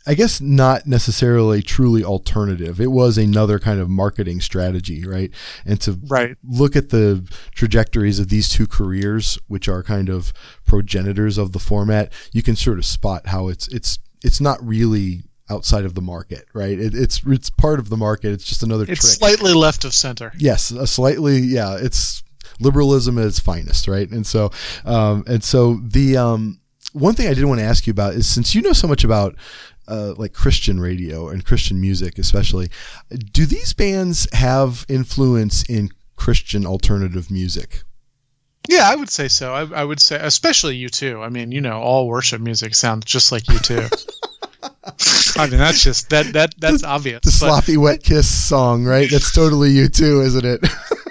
I guess not necessarily truly alternative. It was another kind of marketing strategy, right? And to Right. look at the trajectories of these two careers, which are kind of progenitors of the format, you can sort of spot how it's it's it's not really outside of the market, right? It, it's it's part of the market. It's just another It's trick. slightly left of center. Yes, a slightly yeah. It's liberalism at its finest, right? And so, um, and so the um, one thing I did want to ask you about is since you know so much about uh, like Christian radio and Christian music, especially, do these bands have influence in Christian alternative music? Yeah, I would say so. I, I would say, especially U2. I mean, you know, all worship music sounds just like U2. I mean, that's just that that that's obvious. The sloppy wet kiss song, right? That's totally U2, isn't it?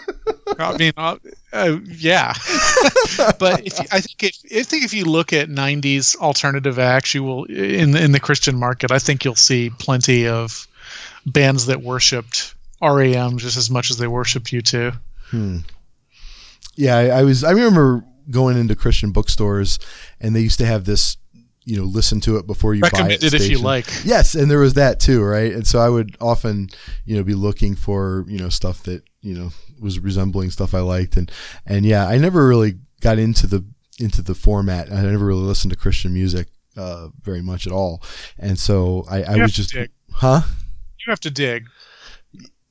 I mean, uh, yeah. but if I think if I think if you look at '90s alternative acts, you will in in the Christian market. I think you'll see plenty of bands that worshipped REM just as much as they worshipped U2. Yeah, I, I was. I remember going into Christian bookstores, and they used to have this. You know, listen to it before you buy it. Recommended if you like. Yes, and there was that too, right? And so I would often, you know, be looking for you know stuff that you know was resembling stuff I liked, and and yeah, I never really got into the into the format. I never really listened to Christian music uh, very much at all, and so I, I was just, dig. huh? You have to dig.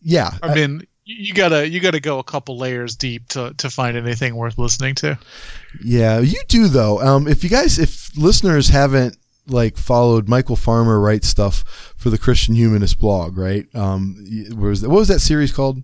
Yeah, I mean, you gotta you gotta go a couple layers deep to to find anything worth listening to. Yeah, you do though. Um, if you guys, if listeners haven't like followed Michial Farmer writes stuff for the Christian Humanist blog, right? Um, was what was that series called?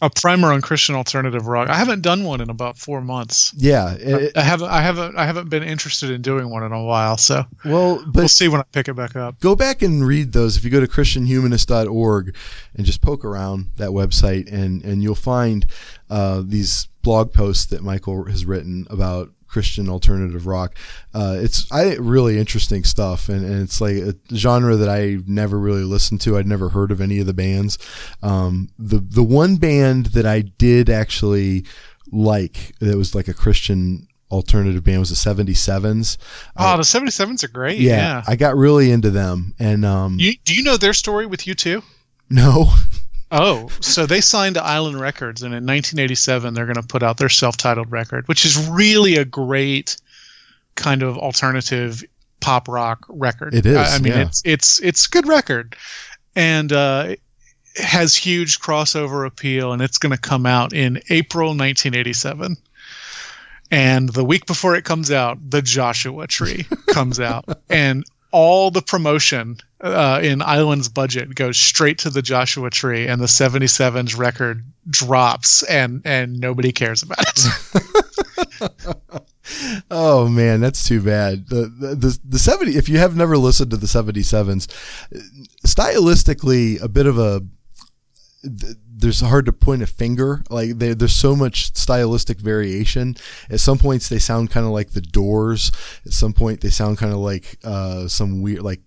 A primer on Christian alternative rock. I haven't done one in about four months. Yeah, it- I haven't I haven't I haven't been interested in doing one in a while. So well, we'll see when I pick it back up. go back and read those if you go to christianhumanist.org and just poke around that website and and you'll find uh, these blog posts that Michial has written about christian alternative rock uh, it's I really interesting stuff and, and it's like a genre that i never really listened to i'd never heard of any of the bands um, the the one band that i did actually like that was like a christian alternative band was the 77s Oh, the 77s are great. yeah, Yeah. I got really into them, and um, You, do you know their story with U2? no, Oh, so they signed to Island Records, and in 1987 they're going to put out their self-titled record, which is really a great kind of alternative pop rock record. It is, I, I mean, yeah. it's it's it's a good record, and uh, has huge crossover appeal, and it's going to come out in April 1987. And the week before it comes out, the Joshua Tree comes out, and all the promotion uh, in Island's budget goes straight to the Joshua Tree, and the 77's record drops, and and nobody cares about it. oh man, that's too bad. The, the the the seventy. If you have never listened to the seventy sevens, stylistically, a bit of a. th- There's hard to point a finger. Like there, there's so much stylistic variation. At some points, they sound kind of like the Doors. At some point, they sound kind of like uh, some weird, like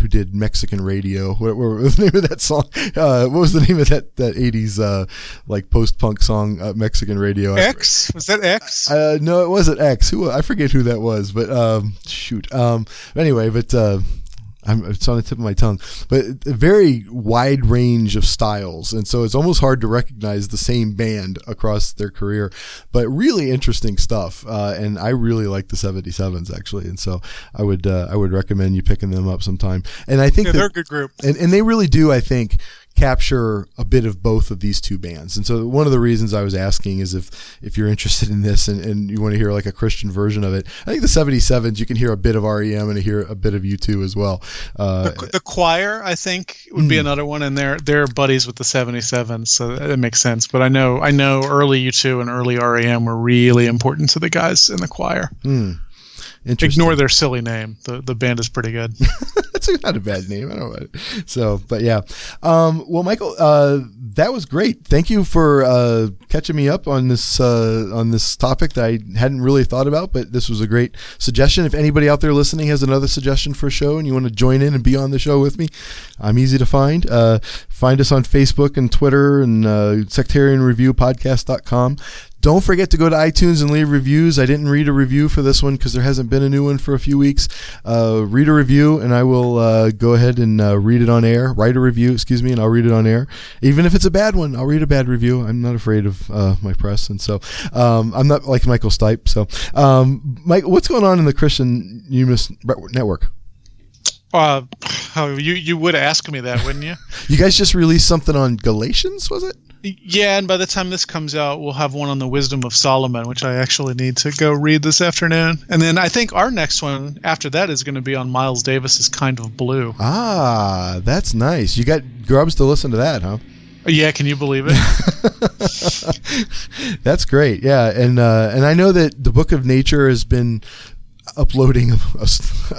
who did Mexican radio. What, what was the name of that song? Uh, what was the name of that that '80s uh, like post punk song? Uh, Mexican radio. X was that X? Uh, no, it wasn't X. Who I forget who that was, but um, shoot. Um, anyway, but uh, I'm, it's on the tip of my tongue. But a very wide range of styles, and so it's almost hard to recognize the same band across their career. But really interesting stuff, uh, and I really like the 77s actually, and so I would uh, I would recommend you picking them up sometime. And I think Yeah, that- they're a good group. and, and they really do, I think, capture a bit of both of these two bands. And so one of the reasons I was asking is if if you're interested in this and, and you want to hear like a Christian version of it, I think the 77s you can hear a bit of REM and hear a bit of U2 as well. Uh, The, the choir, I think, would be another one, and they're they're buddies with the '77s, so that makes sense. But I know I know early U2 and early REM were really important to the guys in the choir. interesting. Ignore their silly name. The the band is pretty good. That's not a bad name. I don't know. So, but yeah. Um, well, Michial, uh, that was great. Thank you for uh, catching me up on this uh, on this topic that I hadn't really thought about, but this was a great suggestion. If anybody out there listening has another suggestion for a show and you want to join in and be on the show with me, I'm easy to find. Uh, find us on Facebook and Twitter and uh, sectarianreviewpodcast.com. Don't forget to go to iTunes and leave reviews. I didn't read a review for this one because there hasn't been a new one for a few weeks. Uh, read a review, and I will uh, go ahead and uh, read it on air. Write a review, excuse me, and I'll read it on air. Even if it's a bad one, I'll read a bad review. I'm not afraid of uh, my press, and so um, I'm not like Michael Stipe. So, um, Mike, what's going on in the Christian Humanist Network? Uh, oh, you you would ask me that, wouldn't you? You guys just released something on Galatians, was it? Yeah, and by the time this comes out, we'll have one on the Wisdom of Solomon, which I actually need to go read this afternoon. And then I think our next one after that is going to be on Miles Davis's Kind of Blue. Ah, that's nice. You got Grubbs to listen to that, huh? Yeah, can you believe it? That's great. Yeah, and uh, and I know that the Book of Nature has been uploading a,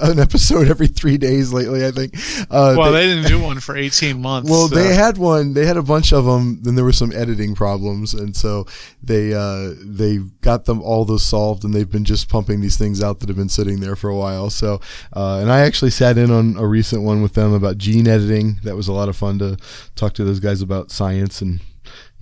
an episode every three days lately. I think. Uh, well, they- they didn't do one for 18 months. well, so- they had one. They had a bunch of them. Then there were some editing problems, and so they uh, they got them all those solved, and they've been just pumping these things out that have been sitting there for a while. So, uh, and I actually sat in on a recent one with them about gene editing. That was a lot of fun to talk to those guys about science and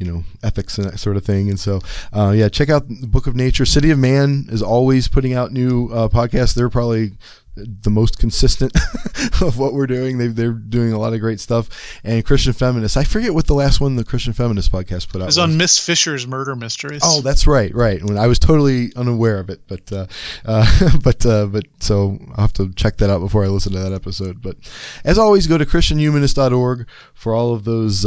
you know ethics and that sort of thing. And so, uh, yeah, check out the Book of Nature. City of Man is always putting out new uh, podcasts. They're probably the most consistent of what we're doing. They, they're doing a lot of great stuff. And Christian Feminist. I forget what the last one the Christian Feminist podcast put out It was on Miss Fisher's Murder Mysteries. Oh, that's right, right. When I was totally unaware of it, but uh, uh, but uh, but so I'll have to check that out before I listen to that episode. But as always, go to christianhumanist.org for all of those.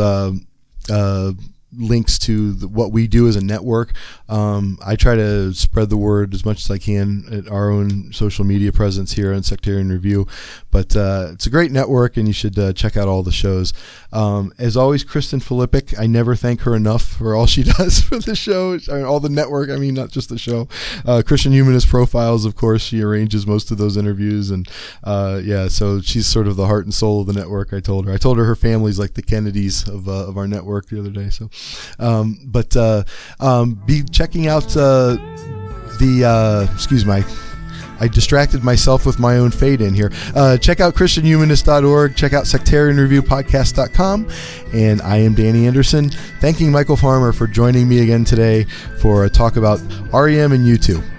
Links to the, what we do as a network. Um, I try to spread the word as much as I can at our own social media presence here on Sectarian Review. But uh, it's a great network, and you should uh, check out all the shows. Um, as always, Kristen Filippic, I never thank her enough for all she does for the show, I mean, all the network. I mean, not just the show. Uh, Christian Humanist Profiles, of course, she arranges most of those interviews, and uh, yeah, so she's sort of the heart and soul of the network. I told her. I told her her family's like the Kennedys of uh, of our network the other day. So, um, but uh, um, be checking out uh, the uh, excuse my. I distracted myself with my own fade in here. Uh, check out ChristianHumanist.org. Check out SectarianReviewPodcast.com. And I am Danny Anderson, thanking Michial Farmer for joining me again today for a talk about REM and U2.